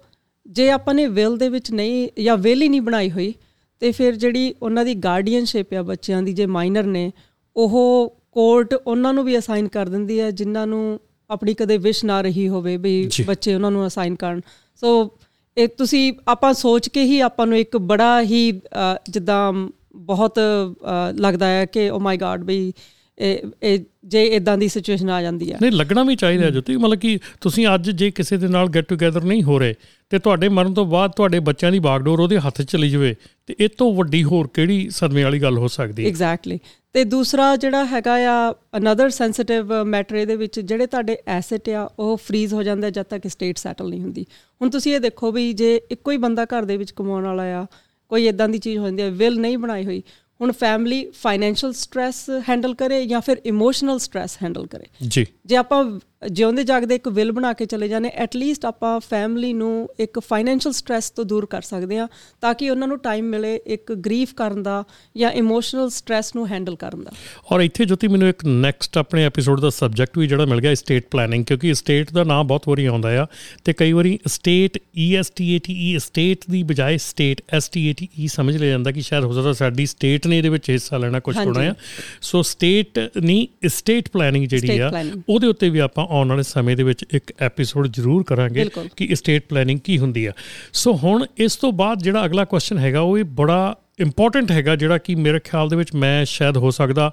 S2: ਜੇ ਆਪਾਂ ਨੇ ਵਿਲ ਦੇ ਵਿੱਚ ਨਹੀਂ ਜਾਂ ਵਿਲ ਹੀ ਨਹੀਂ ਬਣਾਈ ਹੋਈ ਤੇ ਫਿਰ ਜਿਹੜੀ ਉਹਨਾਂ ਦੀ ਗਾਰਡੀਅਨਸ਼ਿਪ ਆ ਬੱਚਿਆਂ ਦੀ ਜੇ ਮਾਈਨਰ ਨੇ ਉਹ ਕੋਰਟ ਉਹਨਾਂ ਨੂੰ ਵੀ ਅਸਾਈਨ ਕਰ ਦਿੰਦੀ ਹੈ ਜਿਨ੍ਹਾਂ ਨੂੰ ਆਪਣੀ ਕਦੇ ਵਿਸ਼ ਨਾ ਰਹੀ ਹੋਵੇ ਵੀ ਬੱਚੇ ਉਹਨਾਂ ਨੂੰ ਅਸਾਈਨ ਕਰਨ। ਸੋ ਇਹ ਤੁਸੀਂ ਆਪਾਂ ਸੋਚ ਕੇ ਹੀ ਆਪਾਂ ਨੂੰ ਇੱਕ ਬੜਾ ਹੀ ਜਿੱਦਾਂ ਬਹੁਤ ਲੱਗਦਾ ਹੈ ਕਿ ਓ ਮਾਈ ਗॉड ਬਈ ਇਹ ਜੇ ਇਦਾਂ ਦੀ ਸਿਚੁਏਸ਼ਨ ਆ ਜਾਂਦੀ ਹੈ।
S1: ਨਹੀਂ ਲੱਗਣਾ ਵੀ ਚਾਹੀਦਾ ਜੋਤੀ। ਮਤਲਬ ਕਿ ਤੁਸੀਂ ਅੱਜ ਜੇ ਕਿਸੇ ਦੇ ਨਾਲ ਗੈਟ ਟੂਗੇਦਰ ਨਹੀਂ ਹੋ ਰਹੇ ਤੇ ਤੁਹਾਡੇ ਮਰਨ ਤੋਂ ਬਾਅਦ ਤੁਹਾਡੇ ਬੱਚਿਆਂ ਦੀ ਬਾਗਡੋਰ ਉਹਦੇ ਹੱਥ 'ਚ ਚਲੀ ਜਾਵੇ ਤੇ ਇਹ ਤੋਂ ਵੱਡੀ ਹੋਰ ਕਿਹੜੀ ਸਦਮੇ ਵਾਲੀ ਗੱਲ ਹੋ ਸਕਦੀ
S2: ਹੈ? ਐਗਜ਼ੈਕਟਲੀ ਤੇ ਦੂਸਰਾ ਜਿਹੜਾ ਹੈਗਾ ਆ ਅਨਦਰ ਸੈਂਸਿਟਿਵ ਮੈਟਰ ਇਹਦੇ ਵਿੱਚ ਜਿਹੜੇ ਤੁਹਾਡੇ ਐਸੈਟ ਆ ਉਹ ਫ੍ਰੀਜ਼ ਹੋ ਜਾਂਦੇ ਜਦ ਤੱਕ ਸਟੇਟ ਸੈਟਲ ਨਹੀਂ ਹੁੰਦੀ। ਹੁਣ ਤੁਸੀਂ ਇਹ ਦੇਖੋ ਵੀ ਜੇ ਇੱਕੋ ਹੀ ਬੰਦਾ ਘਰ ਦੇ ਵਿੱਚ ਕਮਾਉਣ ਵਾਲਾ ਆ ਕੋਈ ਇਦਾਂ ਦੀ ਚੀਜ਼ ਹੋ ਜਾਂਦੀ ਹੈ ਵਿਲ ਨਹੀਂ ਬਣਾਈ ਹੋਈ। ਹੁਣ ਫੈਮਿਲੀ ਫਾਈਨੈਂਸ਼ੀਅਲ ਸਟ्रेस ਹੈਂਡਲ ਕਰੇ ਜਾਂ ਫਿਰ ਇਮੋਸ਼ਨਲ ਸਟ्रेस ਹੈਂਡਲ ਕਰੇ।
S1: ਜੀ।
S2: ਜੇ ਆਪਾਂ ਜਿਉਂਦੇ ਜਾਗਦੇ ਇੱਕ ਵਿਲ ਬਣਾ ਕੇ ਚਲੇ ਜਾਣੇ ਐਟ ਲੀਸਟ ਆਪਾਂ ਫੈਮਿਲੀ ਨੂੰ ਇੱਕ ਫਾਈਨੈਂਸ਼ੀਅਲ ਸਟ्रेस ਤੋਂ ਦੂਰ ਕਰ ਸਕਦੇ ਆ ਤਾਂ ਕਿ ਉਹਨਾਂ ਨੂੰ ਟਾਈਮ ਮਿਲੇ ਇੱਕ ਗਰੀਫ ਕਰਨ ਦਾ ਜਾਂ ਇਮੋਸ਼ਨਲ ਸਟ्रेस ਨੂੰ ਹੈਂਡਲ ਕਰਨ ਦਾ।
S1: ਔਰ ਇੱਥੇ ਜੋਤੀ ਮੈਨੂੰ ਇੱਕ ਨੈਕਸਟ ਆਪਣੇ ਐਪੀਸੋਡ ਦਾ ਸਬਜੈਕਟ ਵੀ ਜਿਹੜਾ ਮਿਲ ਗਿਆ ਸਟੇਟ ਪਲੈਨਿੰਗ ਕਿਉਂਕਿ ਸਟੇਟ ਦਾ ਨਾਮ ਬਹੁਤ ਵਾਰੀ ਆਉਂਦਾ ਆ ਤੇ ਕਈ ਵਾਰੀ ਸਟੇਟ ਈ ਸਟੇਟ ਦੀ ਬਜਾਏ ਸਟੇਟ ਈ ਸਮਝ ਲਿਆ ਜਾਂਦਾ ਕਿ ਸ਼ਾਇਦ ਹੋ ਸਕਦਾ ਸਾਡੀ ਸਟੇਟ ਨੇ ਇਹਦੇ ਵਿੱਚ ਹਿੱਸਾ ਲੈਣਾ ਕੁਝ ਹੋਣਾ ਆ। ਸੋ ਸਟੇਟ ਨਹੀਂ ਸਟੇਟ ਪਲੈਨਿੰਗ ਜਿਹੜੀ ਆ ਉਹਦੇ ਉੱਤੇ ਵੀ ਆਪਾਂ ਆਉਣ ਵਾਲੇ ਸਮੇਂ ਦੇ ਵਿੱਚ ਇੱਕ ਐਪੀਸੋਡ ਜ਼ਰੂਰ ਕਰਾਂਗੇ ਕਿ ਸਟੇਟ ਪਲੈਨਿੰਗ ਕੀ ਹੁੰਦੀ ਆ। ਸੋ ਹੁਣ ਇਸ ਤੋਂ ਬਾਅਦ ਜਿਹੜਾ ਅਗਲਾ ਕੁਐਸਚਨ ਹੈਗਾ ਉਹ ਇਹ ਬੜਾ ਇੰਪੋਰਟੈਂਟ ਹੈਗਾ ਜਿਹੜਾ ਕਿ ਮੇਰੇ ਖਿਆਲ ਦੇ ਵਿੱਚ ਮੈਂ ਸ਼ਾਇਦ ਹੋ ਸਕਦਾ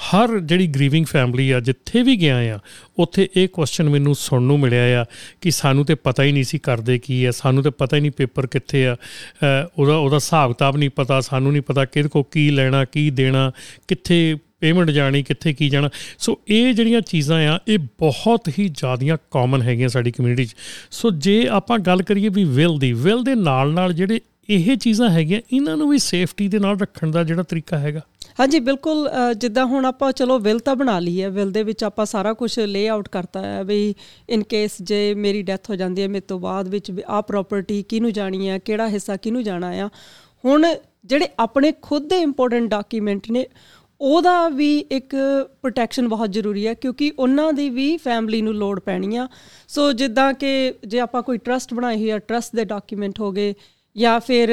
S1: ਹਰ ਜਿਹੜੀ ਗਰੀਵਿੰਗ ਫੈਮਿਲੀ ਆ ਜਿੱਥੇ ਵੀ ਗਿਆ ਆ ਉੱਥੇ ਇਹ ਕੁਐਸਚਨ ਮੈਨੂੰ ਸੁਣਨ ਨੂੰ ਮਿਲਿਆ ਆ ਕਿ ਸਾਨੂੰ ਤੇ ਪਤਾ ਹੀ ਨਹੀਂ ਸੀ ਕਰਦੇ ਕੀ ਆ ਸਾਨੂੰ ਤੇ ਪਤਾ ਹੀ ਨਹੀਂ ਪੇਪਰ ਕਿੱਥੇ ਆ ਉਹਦਾ ਉਹਦਾ ਹਿਸਾਬ ਕਿਤਾਬ ਨਹੀਂ ਪਤਾ ਸਾਨੂੰ ਨਹੀਂ ਪਤਾ ਕਿਹਦੇ ਕੋ ਕੀ ਲੈਣਾ ਕੀ ਦੇਣਾ ਕਿੱਥੇ ਪੇਮੈਂਟ ਜਾਣੀ, ਕਿੱਥੇ ਕੀ ਜਾਣਾ। ਸੋ ਇਹ ਜਿਹੜੀਆਂ ਚੀਜ਼ਾਂ ਆ, ਇਹ ਬਹੁਤ ਹੀ ਜ਼ਿਆਦੀਆਂ ਕਾਮਨ ਹੈਗੀਆਂ ਸਾਡੀ ਕਮਿਊਨਿਟੀ 'ਚ। ਸੋ ਜੇ ਆਪਾਂ ਗੱਲ ਕਰੀਏ ਵੀ ਵਿਲ ਦੀ ਵਿਲ ਦੇ ਨਾਲ ਨਾਲ ਜਿਹੜੇ ਇਹ ਚੀਜ਼ਾਂ ਹੈਗੀਆਂ, ਇਹਨਾਂ ਨੂੰ ਵੀ ਸੇਫਟੀ ਦੇ ਨਾਲ ਰੱਖਣ ਦਾ ਜਿਹੜਾ ਤਰੀਕਾ ਹੈਗਾ।
S2: ਹਾਂਜੀ, ਬਿਲਕੁਲ ਜਿੱਦਾਂ ਹੁਣ ਆਪਾਂ, ਚਲੋ ਵਿਲ ਤਾਂ ਬਣਾ ਲਈ ਹੈ। ਵਿਲ ਦੇ ਵਿੱਚ ਆਪਾਂ ਸਾਰਾ ਕੁਝ ਲੇ ਆਊਟ ਕਰਤਾ ਹੈ ਵੀ ਇਨ ਕੇਸ ਜੇ ਮੇਰੀ ਡੈਥ ਹੋ ਜਾਂਦੀ ਹੈ, ਮੇਰੇ ਤੋਂ ਬਾਅਦ ਵਿੱਚ ਆ ਪ੍ਰਾਪਰਟੀ ਕਿਹਨੂੰ ਜਾਣੀ ਹੈ, ਕਿਹੜਾ ਹਿੱਸਾ ਕਿਹਨੂੰ ਜਾਣਾ ਆ। ਹੁਣ ਜਿਹੜੇ ਆਪਣੇ ਖੁਦ ਦੇ ਇੰਪੋਰਟੈਂਟ ਡਾਕੂਮੈਂਟ ਨੇ ਉਹਦਾ ਵੀ ਇੱਕ ਪ੍ਰੋਟੈਕਸ਼ਨ ਬਹੁਤ ਜ਼ਰੂਰੀ ਹੈ, ਕਿਉਂਕਿ ਉਹਨਾਂ ਦੀ ਵੀ ਫੈਮਿਲੀ ਨੂੰ ਲੋੜ ਪੈਣੀ ਆ। ਸੋ ਜਿੱਦਾਂ ਕਿ ਜੇ ਆਪਾਂ ਕੋਈ ਟਰਸਟ ਬਣਾਈ ਹੋਈ ਆ ਟਰਸਟ ਦੇ ਡਾਕੂਮੈਂਟ ਹੋ ਗਏ, ਜਾਂ ਫਿਰ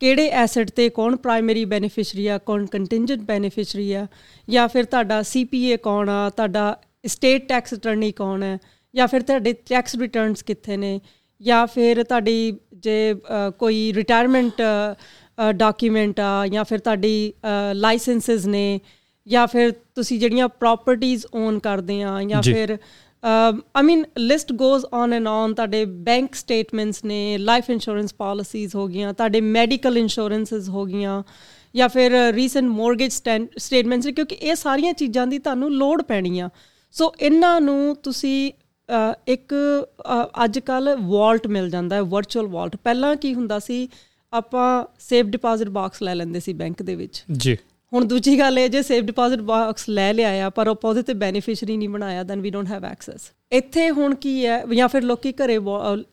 S2: ਕਿਹੜੇ ਐਸੈਟ ਤੇ ਕੌਣ ਪ੍ਰਾਇਮਰੀ ਬੈਨੀਫੀਸ਼ੀਅਰੀ ਆ, ਕੌਣ ਕੰਟਿੰਜੈਂਟ ਬੈਨੀਫੀਸ਼ੀਅਰੀ ਆ, ਜਾਂ ਫਿਰ ਤੁਹਾਡਾ ਸੀਪੀਏ ਕੌਣ ਆ, ਤੁਹਾਡਾ ਸਟੇਟ ਟੈਕਸ ਅਟਰਨੀ ਕੌਣ ਹੈ, ਜਾਂ ਫਿਰ ਤੁਹਾਡੇ ਟੈਕਸ ਰਿਟਰਨਸ ਕਿੱਥੇ ਨੇ, ਜਾਂ ਫਿਰ ਤੁਹਾਡੀ ਜੇ ਕੋਈ ਰਿਟਾਇਰਮੈਂਟ ਡਾਕੂਮੈਂਟ ਆ ਜਾਂ ਫਿਰ ਤੁਹਾਡੀ ਲਾਇਸੈਂਸਸ ਨੇ ਜਾਂ ਫਿਰ ਤੁਸੀਂ ਜਿਹੜੀਆਂ ਪ੍ਰਾਪਰਟੀਆਂ ਓਨ ਕਰਦੇ ਆ ਜਾਂ ਫਿਰ I mean list goes on and on ਤੁਹਾਡੇ ਬੈਂਕ ਸਟੇਟਮੈਂਟਸ ਨੇ ਲਾਈਫ ਇੰਸ਼ੋਰੈਂਸ ਪਾਲਿਸੀਜ਼ ਹੋ ਗਈਆਂ ਤੁਹਾਡੇ ਮੈਡੀਕਲ ਇੰਸ਼ੋਰੈਂਸਸ ਹੋ ਗਈਆਂ ਜਾਂ ਫਿਰ ਰੀਸੈਂਟ ਮੌਰਗੇਜ ਸਟੇਟਮੈਂਟਸ ਕਿਉਂਕਿ ਇਹ ਸਾਰੀਆਂ ਚੀਜ਼ਾਂ ਦੀ ਤੁਹਾਨੂੰ ਲੋੜ ਪੈਣੀ ਆ। ਸੋ ਇਹਨਾਂ ਨੂੰ ਤੁਸੀਂ ਇੱਕ ਅੱਜ ਕੱਲ ਵਾਲਟ ਮਿਲ ਜਾਂਦਾ ਹੈ ਵਰਚੁਅਲ ਵਾਲਟ ਪਹਿਲਾਂ ਕੀ ਹੁੰਦਾ ਸੀ ਆਪਾਂ ਸੇਫ ਡਿਪੋਜ਼ਿਟ ਬਾਕਸ ਲੈ ਲੈਂਦੇ ਸੀ ਬੈਂਕ ਦੇ ਵਿੱਚ।
S1: ਜੀ।
S2: ਹੁਣ ਦੂਜੀ ਗੱਲ ਇਹ ਜੇ ਸੇਫ ਡਿਪੋਜ਼ਿਟ ਬਾਕਸ ਲੈ ਲਿਆ ਆ ਪਰ ਉਹ ਪੋਜ਼ਿਟ ਤੇ ਬੈਨੀਫੀਸ਼ੀਅਰੀ ਨਹੀਂ ਬਣਾਇਆ then we don't have access ਇੱਥੇ ਹੁਣ ਕੀ ਹੈ ਜਾਂ ਫਿਰ ਲੋਕੀ ਘਰੇ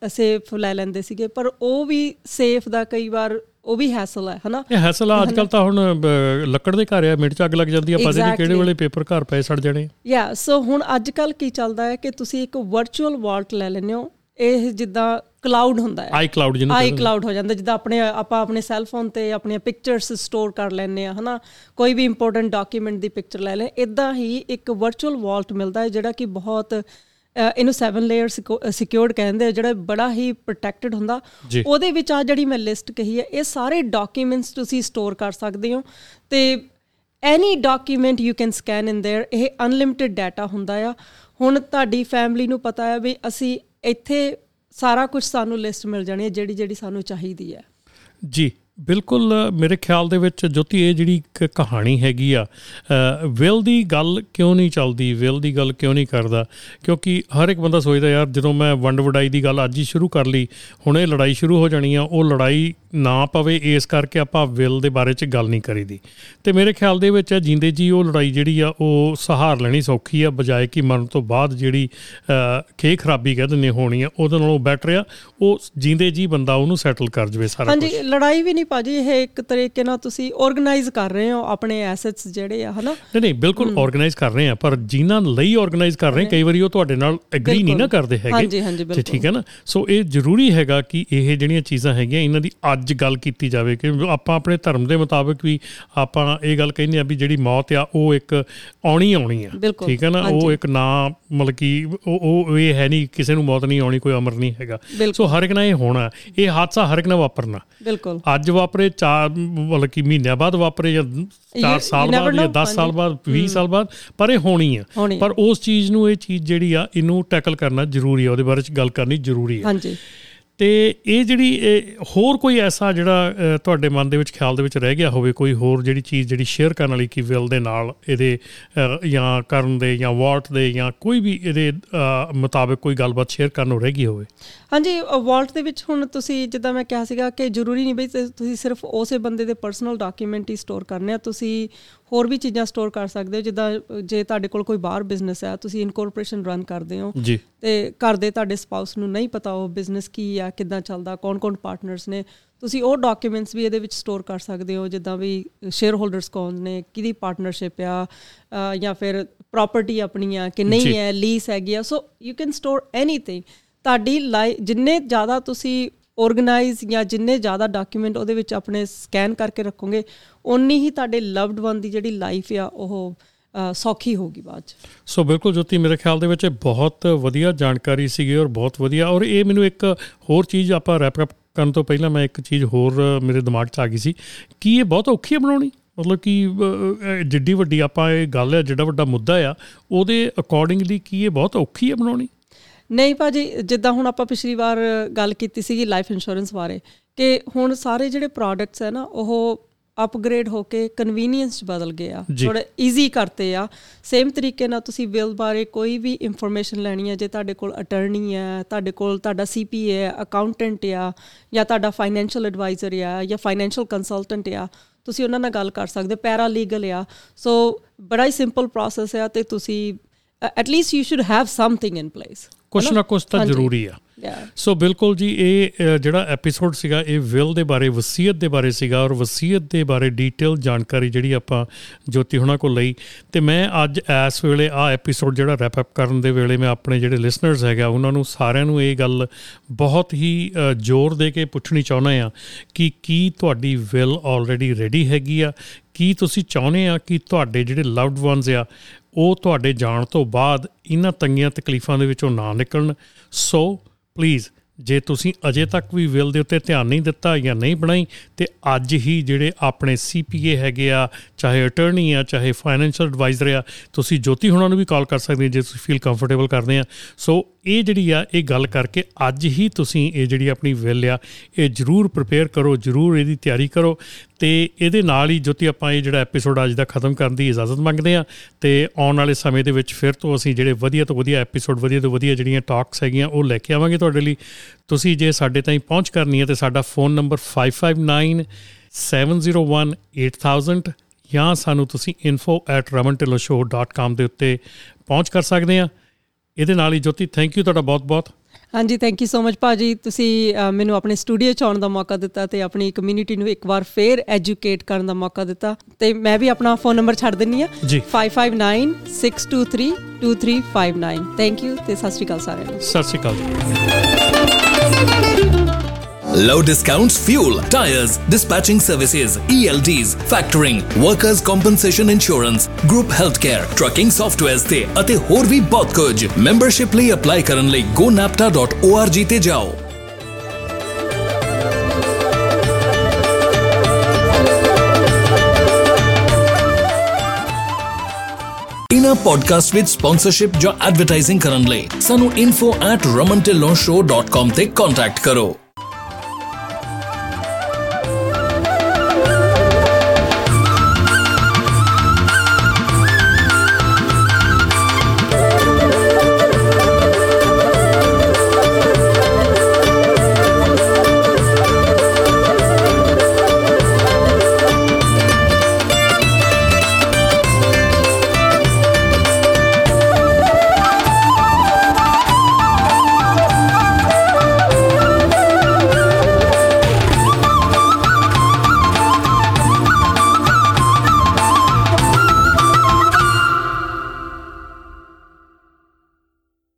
S2: ਸੇਫ ਲੈ ਲੈਂਦੇ ਸੀਗੇ ਪਰ ਉਹ ਵੀ ਸੇਫ ਦਾ ਕਈ ਵਾਰ ਉਹ ਵੀ ਹੈਸਲ ਹੈ ਹਨਾ?
S1: ਇਹ ਹੈਸਲ ਆ ਅੱਜ ਕੱਲ ਤਾਂ ਹੁਣ ਲੱਕੜ ਦੇ ਘਰ ਆ ਮਿੰਟ ਚ ਅੱਗ ਲੱਗ ਜਾਂਦੀ ਆ ਪਤਾ ਨਹੀਂ ਕਿਹੜੇ ਵੇਲੇ ਪੇਪਰ ਘਰ ਪਏ ਸੜ ਜਾਣੇ
S2: ਯਾ ਸੋ ਹੁਣ ਅੱਜ ਕੱਲ ਕੀ ਚੱਲਦਾ ਹੈ ਕਿ ਤੁਸੀਂ ਇੱਕ ਵਰਚੁਅਲ ਵਾਲਟ ਲੈ ਲੈਂਦੇ ਹੋ ਇਹ ਜਿੱਦਾਂ ਕਲਾਉਡ ਹੁੰਦਾ ਹੈ
S1: ਆਈ ਕਲਾਉਡ ਜਿਹਨੂੰ
S2: ਆਈ ਕਲਾਉਡ ਹੋ ਜਾਂਦਾ ਜਿੱਦਾਂ ਆਪਣੇ ਆਪਾਂ ਆਪਣੇ ਸੈੱਲ ਫੋਨ ਤੇ ਆਪਣੀਆਂ ਪਿਕਚਰਸ ਸਟੋਰ ਕਰ ਲੈਂਦੇ ਆ ਹਨਾ ਕੋਈ ਵੀ ਇੰਪੋਰਟੈਂਟ ਡਾਕੂਮੈਂਟ ਦੀ ਪਿਕਚਰ ਲੈ ਲੈ ਇਦਾਂ ਹੀ ਇੱਕ ਵਰਚੁਅਲ ਵਾਲਟ ਮਿਲਦਾ ਹੈ ਜਿਹੜਾ ਕਿ ਬਹੁਤ ਇਹਨੂੰ 7 ਲੇਅਰ ਸਿਕਿਉਰਡ ਕਹਿੰਦੇ ਆ ਜਿਹੜਾ ਬੜਾ ਹੀ ਪ੍ਰੋਟੈਕਟਡ ਹੁੰਦਾ ਉਹਦੇ ਵਿੱਚ ਆ ਜਿਹੜੀ ਮੈਂ ਲਿਸਟ ਕਹੀ ਹੈ ਇਹ ਸਾਰੇ ਡਾਕੂਮੈਂਟਸ ਤੁਸੀਂ ਸਟੋਰ ਕਰ ਸਕਦੇ ਹੋ ਤੇ any document you can scan in there ਇਹ ਅਨਲਿਮਿਟਿਡ ਡਾਟਾ ਹੁੰਦਾ ਆ ਹੁਣ ਤੁਹਾਡੀ ਫੈਮਿਲੀ ਨੂੰ ਪਤਾ ਹੈ ਵੀ ਅਸੀਂ ਇੱਥੇ ਸਾਰਾ ਕੁਝ ਸਾਨੂੰ ਲਿਸਟ ਮਿਲ ਜਾਣੀ ਹੈ ਜਿਹੜੀ ਜਿਹੜੀ ਸਾਨੂੰ ਚਾਹੀਦੀ ਹੈ।
S1: ਜੀ। ਬਿਲਕੁਲ ਮੇਰੇ ਖਿਆਲ ਦੇ ਵਿੱਚ ਜੋਤੀ ਇਹ ਜਿਹੜੀ ਕਹਾਣੀ ਹੈਗੀ ਆ ਵਿਲ ਦੀ ਗੱਲ ਕਿਉਂ ਨਹੀਂ ਚੱਲਦੀ ਵਿਲ ਦੀ ਗੱਲ ਕਿਉਂ ਨਹੀਂ ਕਰਦਾ? ਕਿਉਂਕਿ ਹਰ ਇੱਕ ਬੰਦਾ ਸੋਚਦਾ ਯਾਰ ਜਦੋਂ ਮੈਂ ਵੰਡ ਵਡਾਈ ਦੀ ਗੱਲ ਅੱਜ ਹੀ ਸ਼ੁਰੂ ਕਰ ਲਈ ਹੁਣ ਇਹ ਲੜਾਈ ਸ਼ੁਰੂ ਹੋ ਜਾਣੀ ਆ ਉਹ ਲੜਾਈ ਨਾ ਪਵੇ ਇਸ ਕਰਕੇ ਆਪਾਂ ਵਿਲ ਦੇ ਬਾਰੇ 'ਚ ਗੱਲ ਨਹੀਂ ਕਰੀਦੀ। ਤੇ ਮੇਰੇ ਖਿਆਲ ਦੇ ਵਿੱਚ ਜਿੰਦੇ ਜੀ ਉਹ ਲੜਾਈ ਜਿਹੜੀ ਆ ਉਹ ਸਹਾਰ ਲੈਣੀ ਸੌਖੀ ਆ ਬਜਾਏ ਕਿ ਮਰਨ ਤੋਂ ਬਾਅਦ ਜਿਹੜੀ ਖੇ ਖਰਾਬੀ ਕਹਿੰਦੇ ਨੇ ਹੋਣੀ ਆ ਉਹਦੇ ਨਾਲੋਂ ਬੈਟਰ ਆ ਉਹ ਜਿੰਦੇ ਜੀ ਬੰਦਾ ਉਹਨੂੰ ਸੈਟਲ ਕਰ ਜਵੇ ਸਾਰਾ
S2: ਕੁਝ ਹਾਂਜੀ ਲੜਾਈ ਵੀ ਨਹੀਂ ਭਾਜੀ ਇਹ ਇੱਕ ਤਰੀਕੇ ਨਾਲ ਤੁਸੀਂ ਆਰਗੇਨਾਈਜ਼ ਕਰ ਰਹੇ ਹੋ ਆਪਣੇ ਐਸੈਟਸ ਜਿਹੜੇ ਆ ਹਨਾ?
S1: ਨਹੀਂ ਨਹੀਂ ਬਿਲਕੁਲ ਆਰਗੇਨਾਈਜ਼ ਕਰ ਰਹੇ ਆ ਪਰ ਜਿਨ੍ਹਾਂ ਲਈ ਆਰਗੇਨਾਈਜ਼ ਕਰ ਰਹੇ ਕਈ ਵਾਰੀ ਉਹ ਤੁਹਾਡੇ ਨਾਲ ਐਗਰੀ ਨਹੀਂ ਨਾ ਕਰਦੇ ਹੈਗੇ।
S2: ਹਾਂਜੀ ਹਾਂਜੀ ਬਿਲਕੁਲ।
S1: ਠੀਕ ਹੈ ਨਾ? ਸੋ ਇਹ ਜ਼ਰੂਰੀ ਹੈਗਾ ਕਿ ਇਹ ਜਿਹੜੀਆਂ ਚੀਜ਼ਾਂ ਹੈਗੀਆਂ ਇਹਨਾਂ ਦੀ ਅੱਜ ਗੱਲ ਕੀਤੀ ਜਾਵੇ ਕਿ ਆਪਾਂ ਆਪਣੇ ਧਰਮ ਦੇ ਮੁਤਾਬਕ ਵੀ ਆਪਾਂ ਇਹ ਗੱਲ ਕਹਿੰਦੇ ਆ ਵੀ ਜਿਹੜੀ ਮੌਤ ਆ ਉਹ ਇੱਕ ਆਉਣੀ ਆਉਣੀ ਆ। ਠੀਕ ਹੈ ਨਾ? ਉਹ ਇੱਕ ਨਾ ਮਤਲਬ ਕਿ ਉਹ ਇਹ ਹੈ ਨਹੀਂ ਕਿਸੇ ਨੂੰ ਮੌਤ ਨਹੀਂ ਆਉਣੀ ਕੋਈ ਅਮਰ ਨਹੀਂ ਹੈਗਾ। ਸੋ ਹਰ ਇੱਕ ਨਾਲ ਇਹ ਹੋਣਾ ਇਹ ਹਾਦਸਾ ਹਰ ਇੱਕ ਨਾਲ ਵਾਪਰਨਾ।
S2: ਬਿਲਕੁਲ।
S1: ਅੱਜ ਵਾਪਰੇ ਚਾਰ ਮਤਲਬ ਕਿ ਮਹੀਨਿਆਂ ਬਾਅਦ ਵਾਪਰੇ ਜਾਂ 4 ਸਾਲ ਬਾਅਦ ਜਾਂ 10 ਸਾਲ ਬਾਅਦ 20 ਸਾਲ ਬਾਅਦ ਪਰ ਇਹ ਹੋਣੀ ਆ। ਪਰ ਉਸ ਚੀਜ਼ ਨੂੰ ਇਹ ਚੀਜ਼ ਜਿਹੜੀ ਆ ਇਹਨੂੰ ਟੈਕਲ ਕਰਨਾ ਜ਼ਰੂਰੀ ਆ ਉਹਦੇ ਬਾਰੇ ਚ ਗੱਲ ਕਰਨੀ ਜ਼ਰੂਰੀ ਆ।
S2: ਹਾਂਜੀ।
S1: ਤੇ ਇਹ ਜਿਹੜੀ ਹੋਰ ਕੋਈ ਐਸਾ ਜਿਹੜਾ ਤੁਹਾਡੇ ਮਨ ਦੇ ਵਿੱਚ, ਖਿਆਲ ਦੇ ਵਿੱਚ ਰਹਿ ਗਿਆ ਹੋਵੇ, ਕੋਈ ਹੋਰ ਜਿਹੜੀ ਚੀਜ਼ ਜਿਹੜੀ ਸ਼ੇਅਰ ਕਰਨ ਵਾਲੀ ਕੀ ਵਿਲ ਦੇ ਨਾਲ ਇਹਦੇ ਜਾਂ ਕਰਨ ਦੇ, ਜਾਂ ਵਾਲਟ ਦੇ, ਜਾਂ ਕੋਈ ਵੀ ਇਹਦੇ ਮੁਤਾਬਕ ਕੋਈ ਗੱਲਬਾਤ ਸ਼ੇਅਰ ਕਰਨ ਨੂੰ ਰਹਿ ਗਈ ਹੋਵੇ?
S2: ਹਾਂਜੀ ਵਾਲਟ ਦੇ ਵਿੱਚ ਹੁਣ ਤੁਸੀਂ ਜਿੱਦਾਂ ਮੈਂ ਕਿਹਾ ਸੀਗਾ ਕਿ ਜ਼ਰੂਰੀ ਨਹੀਂ ਬਈ ਤੁਸੀਂ ਸਿਰਫ ਉਸੇ ਬੰਦੇ ਦੇ ਪਰਸਨਲ ਡਾਕੂਮੈਂਟ ਹੀ ਸਟੋਰ ਕਰਨੇ ਆ, ਤੁਸੀਂ ਹੋਰ ਵੀ ਚੀਜ਼ਾਂ ਸਟੋਰ ਕਰ ਸਕਦੇ ਹੋ ਜਿੱਦਾਂ ਜੇ ਤੁਹਾਡੇ ਕੋਲ ਕੋਈ ਬਾਹਰ ਬਿਜ਼ਨਸ ਹੈ ਤੁਸੀਂ ਇਨਕੋਰਪੋਰੇਸ਼ਨ ਰਨ ਕਰਦੇ ਹੋ ਤੇ ਘਰ ਦੇ ਤੁਹਾਡੇ ਸਪਾਊਸ ਨੂੰ ਨਹੀਂ ਪਤਾ ਉਹ ਬਿਜ਼ਨਸ ਕੀ ਆ ਕਿੱਦਾਂ ਚੱਲਦਾ ਕੌਣ-ਕੌਣ ਪਾਰਟਨਰਸ ਨੇ ਤੁਸੀਂ ਉਹ ਡਾਕੂਮੈਂਟਸ ਵੀ ਇਹਦੇ ਵਿੱਚ ਸਟੋਰ ਕਰ ਸਕਦੇ ਹੋ ਜਿੱਦਾਂ ਵੀ ਸ਼ੇਅਰ ਹੋਲਡਰਸ ਕੌਣ ਨੇ ਕਿਹਦੀ ਪਾਰਟਨਰਸ਼ਿਪ ਆ ਜਾਂ ਫਿਰ ਪ੍ਰਾਪਰਟੀ ਆਪਣੀ ਆ ਕਿ ਨਹੀਂ ਹੈ ਲੀਸ ਹੈਗੀ ਆ so you can store anything ਤੁਹਾਡੀ ਜਿੰਨੇ ਜ਼ਿਆਦਾ ਤੁਸੀਂ ਆਰਗੇਨਾਈਜ਼ ਜਾਂ ਜਿੰਨੇ ਜ਼ਿਆਦਾ ਡਾਕੂਮੈਂਟ ਉਹਦੇ ਵਿੱਚ ਆਪਣੇ ਸਕੈਨ ਕਰਕੇ ਰੱਖੋਗੇ, ਓਨੀ ਹੀ ਤੁਹਾਡੇ ਲਵਡ ਵਨ ਦੀ ਜਿਹੜੀ ਲਾਈਫ ਆ, ਉਹ ਸੌਖੀ ਹੋਗੀ ਬਾਅਦ ਚ।
S1: ਸੋ ਬਿਲਕੁਲ ਜੋਤੀ, ਮੇਰੇ ਖਿਆਲ ਦੇ ਵਿੱਚ ਬਹੁਤ ਵਧੀਆ ਜਾਣਕਾਰੀ ਸੀਗੀ ਔਰ ਬਹੁਤ ਵਧੀਆ। ਔਰ ਇਹ ਮੈਨੂੰ ਇੱਕ ਹੋਰ ਚੀਜ਼ ਆਪਾਂ ਰੈਪ ਅਪ ਕਰਨ ਤੋਂ ਪਹਿਲਾਂ ਮੈਂ ਇੱਕ ਚੀਜ਼ ਹੋਰ ਮੇਰੇ ਦਿਮਾਗ 'ਚ ਆ ਗਈ ਸੀ। ਕਿ ਇਹ ਬਹੁਤ ਔਖੀ ਹੈ ਬਣਾਉਣੀ? ਮਤਲਬ ਕਿ ਜਿੱਡੀ ਵੱਡੀ ਆਪਾਂ ਇਹ ਗੱਲ ਹੈ ਜਿਹੜਾ ਵੱਡਾ ਮੁੱਦਾ ਆ, ਉਹਦੇ ਅਕੋਰਡਿੰਗਲੀ ਕੀ ਇਹ ਬਹੁਤ ਔਖੀ ਹੈ ਬਣਾਉਣੀ?
S2: ਨਹੀਂ ਭਾਜੀ ਜਿੱਦਾਂ ਹੁਣ ਆਪਾਂ ਪਿਛਲੀ ਵਾਰ ਗੱਲ ਕੀਤੀ ਸੀਗੀ ਲਾਈਫ ਇੰਸ਼ੋਰੈਂਸ ਬਾਰੇ ਕਿ ਹੁਣ ਸਾਰੇ ਜਿਹੜੇ ਪ੍ਰੋਡਕਟਸ ਹੈ ਨਾ ਉਹ ਅਪਗ੍ਰੇਡ ਹੋ ਕੇ ਕਨਵੀਨੀਅੰਸ ਬਦਲ ਗਏ ਆ ਥੋੜਾ ਈਜ਼ੀ ਕਰਤੇ ਆ। ਸੇਮ ਤਰੀਕੇ ਨਾਲ ਤੁਸੀਂ ਵਿਲ ਬਾਰੇ ਕੋਈ ਵੀ ਇਨਫੋਰਮੇਸ਼ਨ ਲੈਣੀ ਹੈ ਜੇ ਤੁਹਾਡੇ ਕੋਲ ਅਟਾਰਨੀ ਹੈ ਤੁਹਾਡੇ ਕੋਲ ਤੁਹਾਡਾ ਸੀਪੀਏ ਹੈ ਅਕਾਊਂਟੈਂਟ ਆ ਜਾਂ ਤੁਹਾਡਾ ਫਾਈਨੈਂਸ਼ੀਅਲ ਐਡਵਾਈਜ਼ਰ ਆ ਜਾਂ ਫਾਈਨੈਂਸ਼ੀਅਲ ਕੰਸਲਟੈਂਟ ਆ ਤੁਸੀਂ ਉਹਨਾਂ ਨਾਲ ਗੱਲ ਕਰ ਸਕਦੇ ਪੈਰਾ ਲੀਗਲ ਆ। ਸੋ ਬੜਾ ਹੀ ਸਿੰਪਲ ਪ੍ਰੋਸੈਸ ਆ ਤੇ ਤੁਸੀਂ at least you should have something in place
S1: ਕੁਛ ਨਾ ਕੁਛ ਤਾਂ ਜ਼ਰੂਰੀ ਆ। ਸੋ ਬਿਲਕੁਲ ਜੀ ਇਹ ਜਿਹੜਾ ਐਪੀਸੋਡ ਸੀਗਾ ਇਹ ਵਿਲ ਦੇ ਬਾਰੇ ਵਸੀਅਤ ਦੇ ਬਾਰੇ ਸੀਗਾ ਔਰ ਵਸੀਅਤ ਦੇ ਬਾਰੇ ਡੀਟੇਲ ਜਾਣਕਾਰੀ ਜਿਹੜੀ ਆਪਾਂ ਜੋਤੀ ਹੁਣਾਂ ਕੋਲ ਲਈ। ਤੇ ਮੈਂ ਅੱਜ ਇਸ ਵੇਲੇ ਆ ਐਪੀਸੋਡ ਜਿਹੜਾ ਰੈਪ ਅਪ ਕਰਨ ਦੇ ਵੇਲੇ ਮੈਂ ਆਪਣੇ ਜਿਹੜੇ ਲਿਸਨਰਸ ਹੈਗਾ ਉਹਨਾਂ ਨੂੰ ਸਾਰਿਆਂ ਨੂੰ ਇਹ ਗੱਲ ਬਹੁਤ ਹੀ ਜ਼ੋਰ ਦੇ ਕੇ ਪੁੱਛਣੀ ਚਾਹੁੰਦਾ ਆ ਕਿ ਕੀ ਤੁਹਾਡੀ ਵਿਲ ਆਲਰੇਡੀ ਰੈਡੀ ਹੈਗੀ ਆ? ਕੀ ਤੁਸੀਂ ਚਾਹੁੰਦੇ ਆ ਕਿ ਤੁਹਾਡੇ ਜਿਹੜੇ ਲਵਡ ਵਨਸ ਆ ਉਹ ਤੁਹਾਡੇ ਜਾਣ ਤੋਂ ਬਾਅਦ ਇਹਨਾਂ ਤੰਗੀਆਂ ਤਕਲੀਫਾਂ ਦੇ ਵਿੱਚੋਂ ਨਾ ਨਿਕਲਣ। ਸੋ ਪਲੀਜ਼ ਜੇ ਤੁਸੀਂ ਅਜੇ ਤੱਕ ਵੀ ਵਿਲ ਦੇ ਉੱਤੇ ਧਿਆਨ ਨਹੀਂ ਦਿੱਤਾ ਜਾਂ ਨਹੀਂ ਬਣਾਈ, ਤੇ ਅੱਜ ਹੀ ਜਿਹੜੇ ਆਪਣੇ ਸੀਪੀਏ ਹੈਗੇ ਆ, ਚਾਹੇ ਅਟਰਨੀ ਆ, ਚਾਹੇ ਫਾਈਨੈਂਸ਼ੀਅਲ ਐਡਵਾਈਜ਼ਰ ਆ, ਤੁਸੀਂ ਜੋਤੀ ਹੁਣਾਂ ਨੂੰ ਵੀ ਕਾਲ ਕਰ ਸਕਦੇ ਹੋ ਜੇ ਤੁਸੀਂ ਫੀਲ ਕੰਫਰਟੇਬਲ ਕਰਦੇ ਆ। ਸੋ ਇਹ ਜਿਹੜੀ ਆ, ਇਹ ਗੱਲ ਕਰਕੇ ਅੱਜ ਹੀ ਤੁਸੀਂ ਇਹ ਜਿਹੜੀ ਆਪਣੀ ਵਿਲ ਆ, ਇਹ ਜਰੂਰ ਪ੍ਰਿਪੇਅਰ ਕਰੋ, ਜਰੂਰ ਇਹਦੀ ਤਿਆਰੀ ਕਰੋ ਤੇ ਇਹਦੇ ਨਾਲ ਹੀ ਜੋਤੀ ਆਪਾਂ ਇਹ ਜਿਹੜਾ ਐਪੀਸੋਡ ਅੱਜ ਦਾ ਖਤਮ ਕਰਨ ਦੀ ਇਜਾਜ਼ਤ ਮੰਗਦੇ ਆ ਤੇ ਆਉਣ ਵਾਲੇ ਸਮੇਂ ਦੇ ਵਿੱਚ ਫਿਰ ਤੋਂ ਅਸੀਂ ਜਿਹੜੇ ਵਧੀਆ ਤੋਂ ਵਧੀਆ ਐਪੀਸੋਡ ਵਧੀਆ ਤੋਂ ਵਧੀਆ ਜਿਹੜੀਆਂ ਟਾਕਸ ਹੈਗੀਆਂ ਉਹ ਲੈ ਕੇ ਆਵਾਂਗੇ ਤੁਹਾਡੇ ਲਈ। ਤੁਸੀਂ ਜੇ ਸਾਡੇ ਤਾਈਂ ਪਹੁੰਚ ਕਰਨੀ ਹੈ ਤੇ ਸਾਡਾ ਫੋਨ ਨੰਬਰ 559 701 8000 ਜਾਂ ਸਾਨੂੰ ਤੁਸੀਂ info@ramantilloshow.com ਦੇ ਉੱਤੇ ਪਹੁੰਚ ਕਰ ਸਕਦੇ ਆ ਇਹਦੇ ਨਾਲ ਹੀ ਜੋਤੀ ਥੈਂਕ ਯੂ ਤੁਹਾਡਾ ਬਹੁਤ ਬਹੁਤ।
S2: ਹਾਂਜੀ ਥੈਂਕ ਯੂ ਸੋ ਮਚ ਭਾਜੀ। ਤੁਸੀਂ ਮੈਨੂੰ ਆਪਣੇ ਸਟੂਡੀਓ ਚ ਆਉਣ ਦਾ ਮੌਕਾ ਦਿੱਤਾ ਤੇ ਆਪਣੀ ਕਮਿਊਨਿਟੀ ਨੂੰ ਇੱਕ ਵਾਰ ਫੇਰ ਐਜੂਕੇਟ ਕਰਨ ਦਾ ਮੌਕਾ ਦਿੱਤਾ। ਤੇ ਮੈਂ ਵੀ ਆਪਣਾ ਫੋਨ ਨੰਬਰ ਛੱਡ ਦਿੰਨੀ ਆ।
S1: ਜੀ।
S2: 5596232359 ਥੈਂਕ ਯੂ ਤੇ ਸਤਿ ਸ਼੍ਰੀ ਅਕਾਲ ਸਾਰਿਆਂ ਨੂੰ।
S1: ਸਤਿ ਸ਼੍ਰੀ ਅਕਾਲ
S3: Low discounts, fuel, tires, dispatching services, ELDs, factoring, workers' compensation insurance, group healthcare, trucking softwares ਤੇ ਅਤੇ ਹੋਰ ਵੀ ਬਹੁਤ ਕੁਝ ਮੈਂਬਰਸ਼ਿਪ ਲਈ ਅਪਲਾਈ ਕਰਨ ਲਈ gonapta.org ਤੇ ਜਾਓ ਇਨਾ ਪੋਡਕਾਸਟ ਵਿੱਚ ਸਪਾਂਸਰਸ਼ਿਪ ਜਾਂ ਐਡਵਰਟਾਈਜ਼ਿੰਗ ਕਰਨ ਲਈ ਸਾਨੂੰ info@ramantillonshow.com ਤੇ ਕੰਟੈਕਟ ਕਰੋ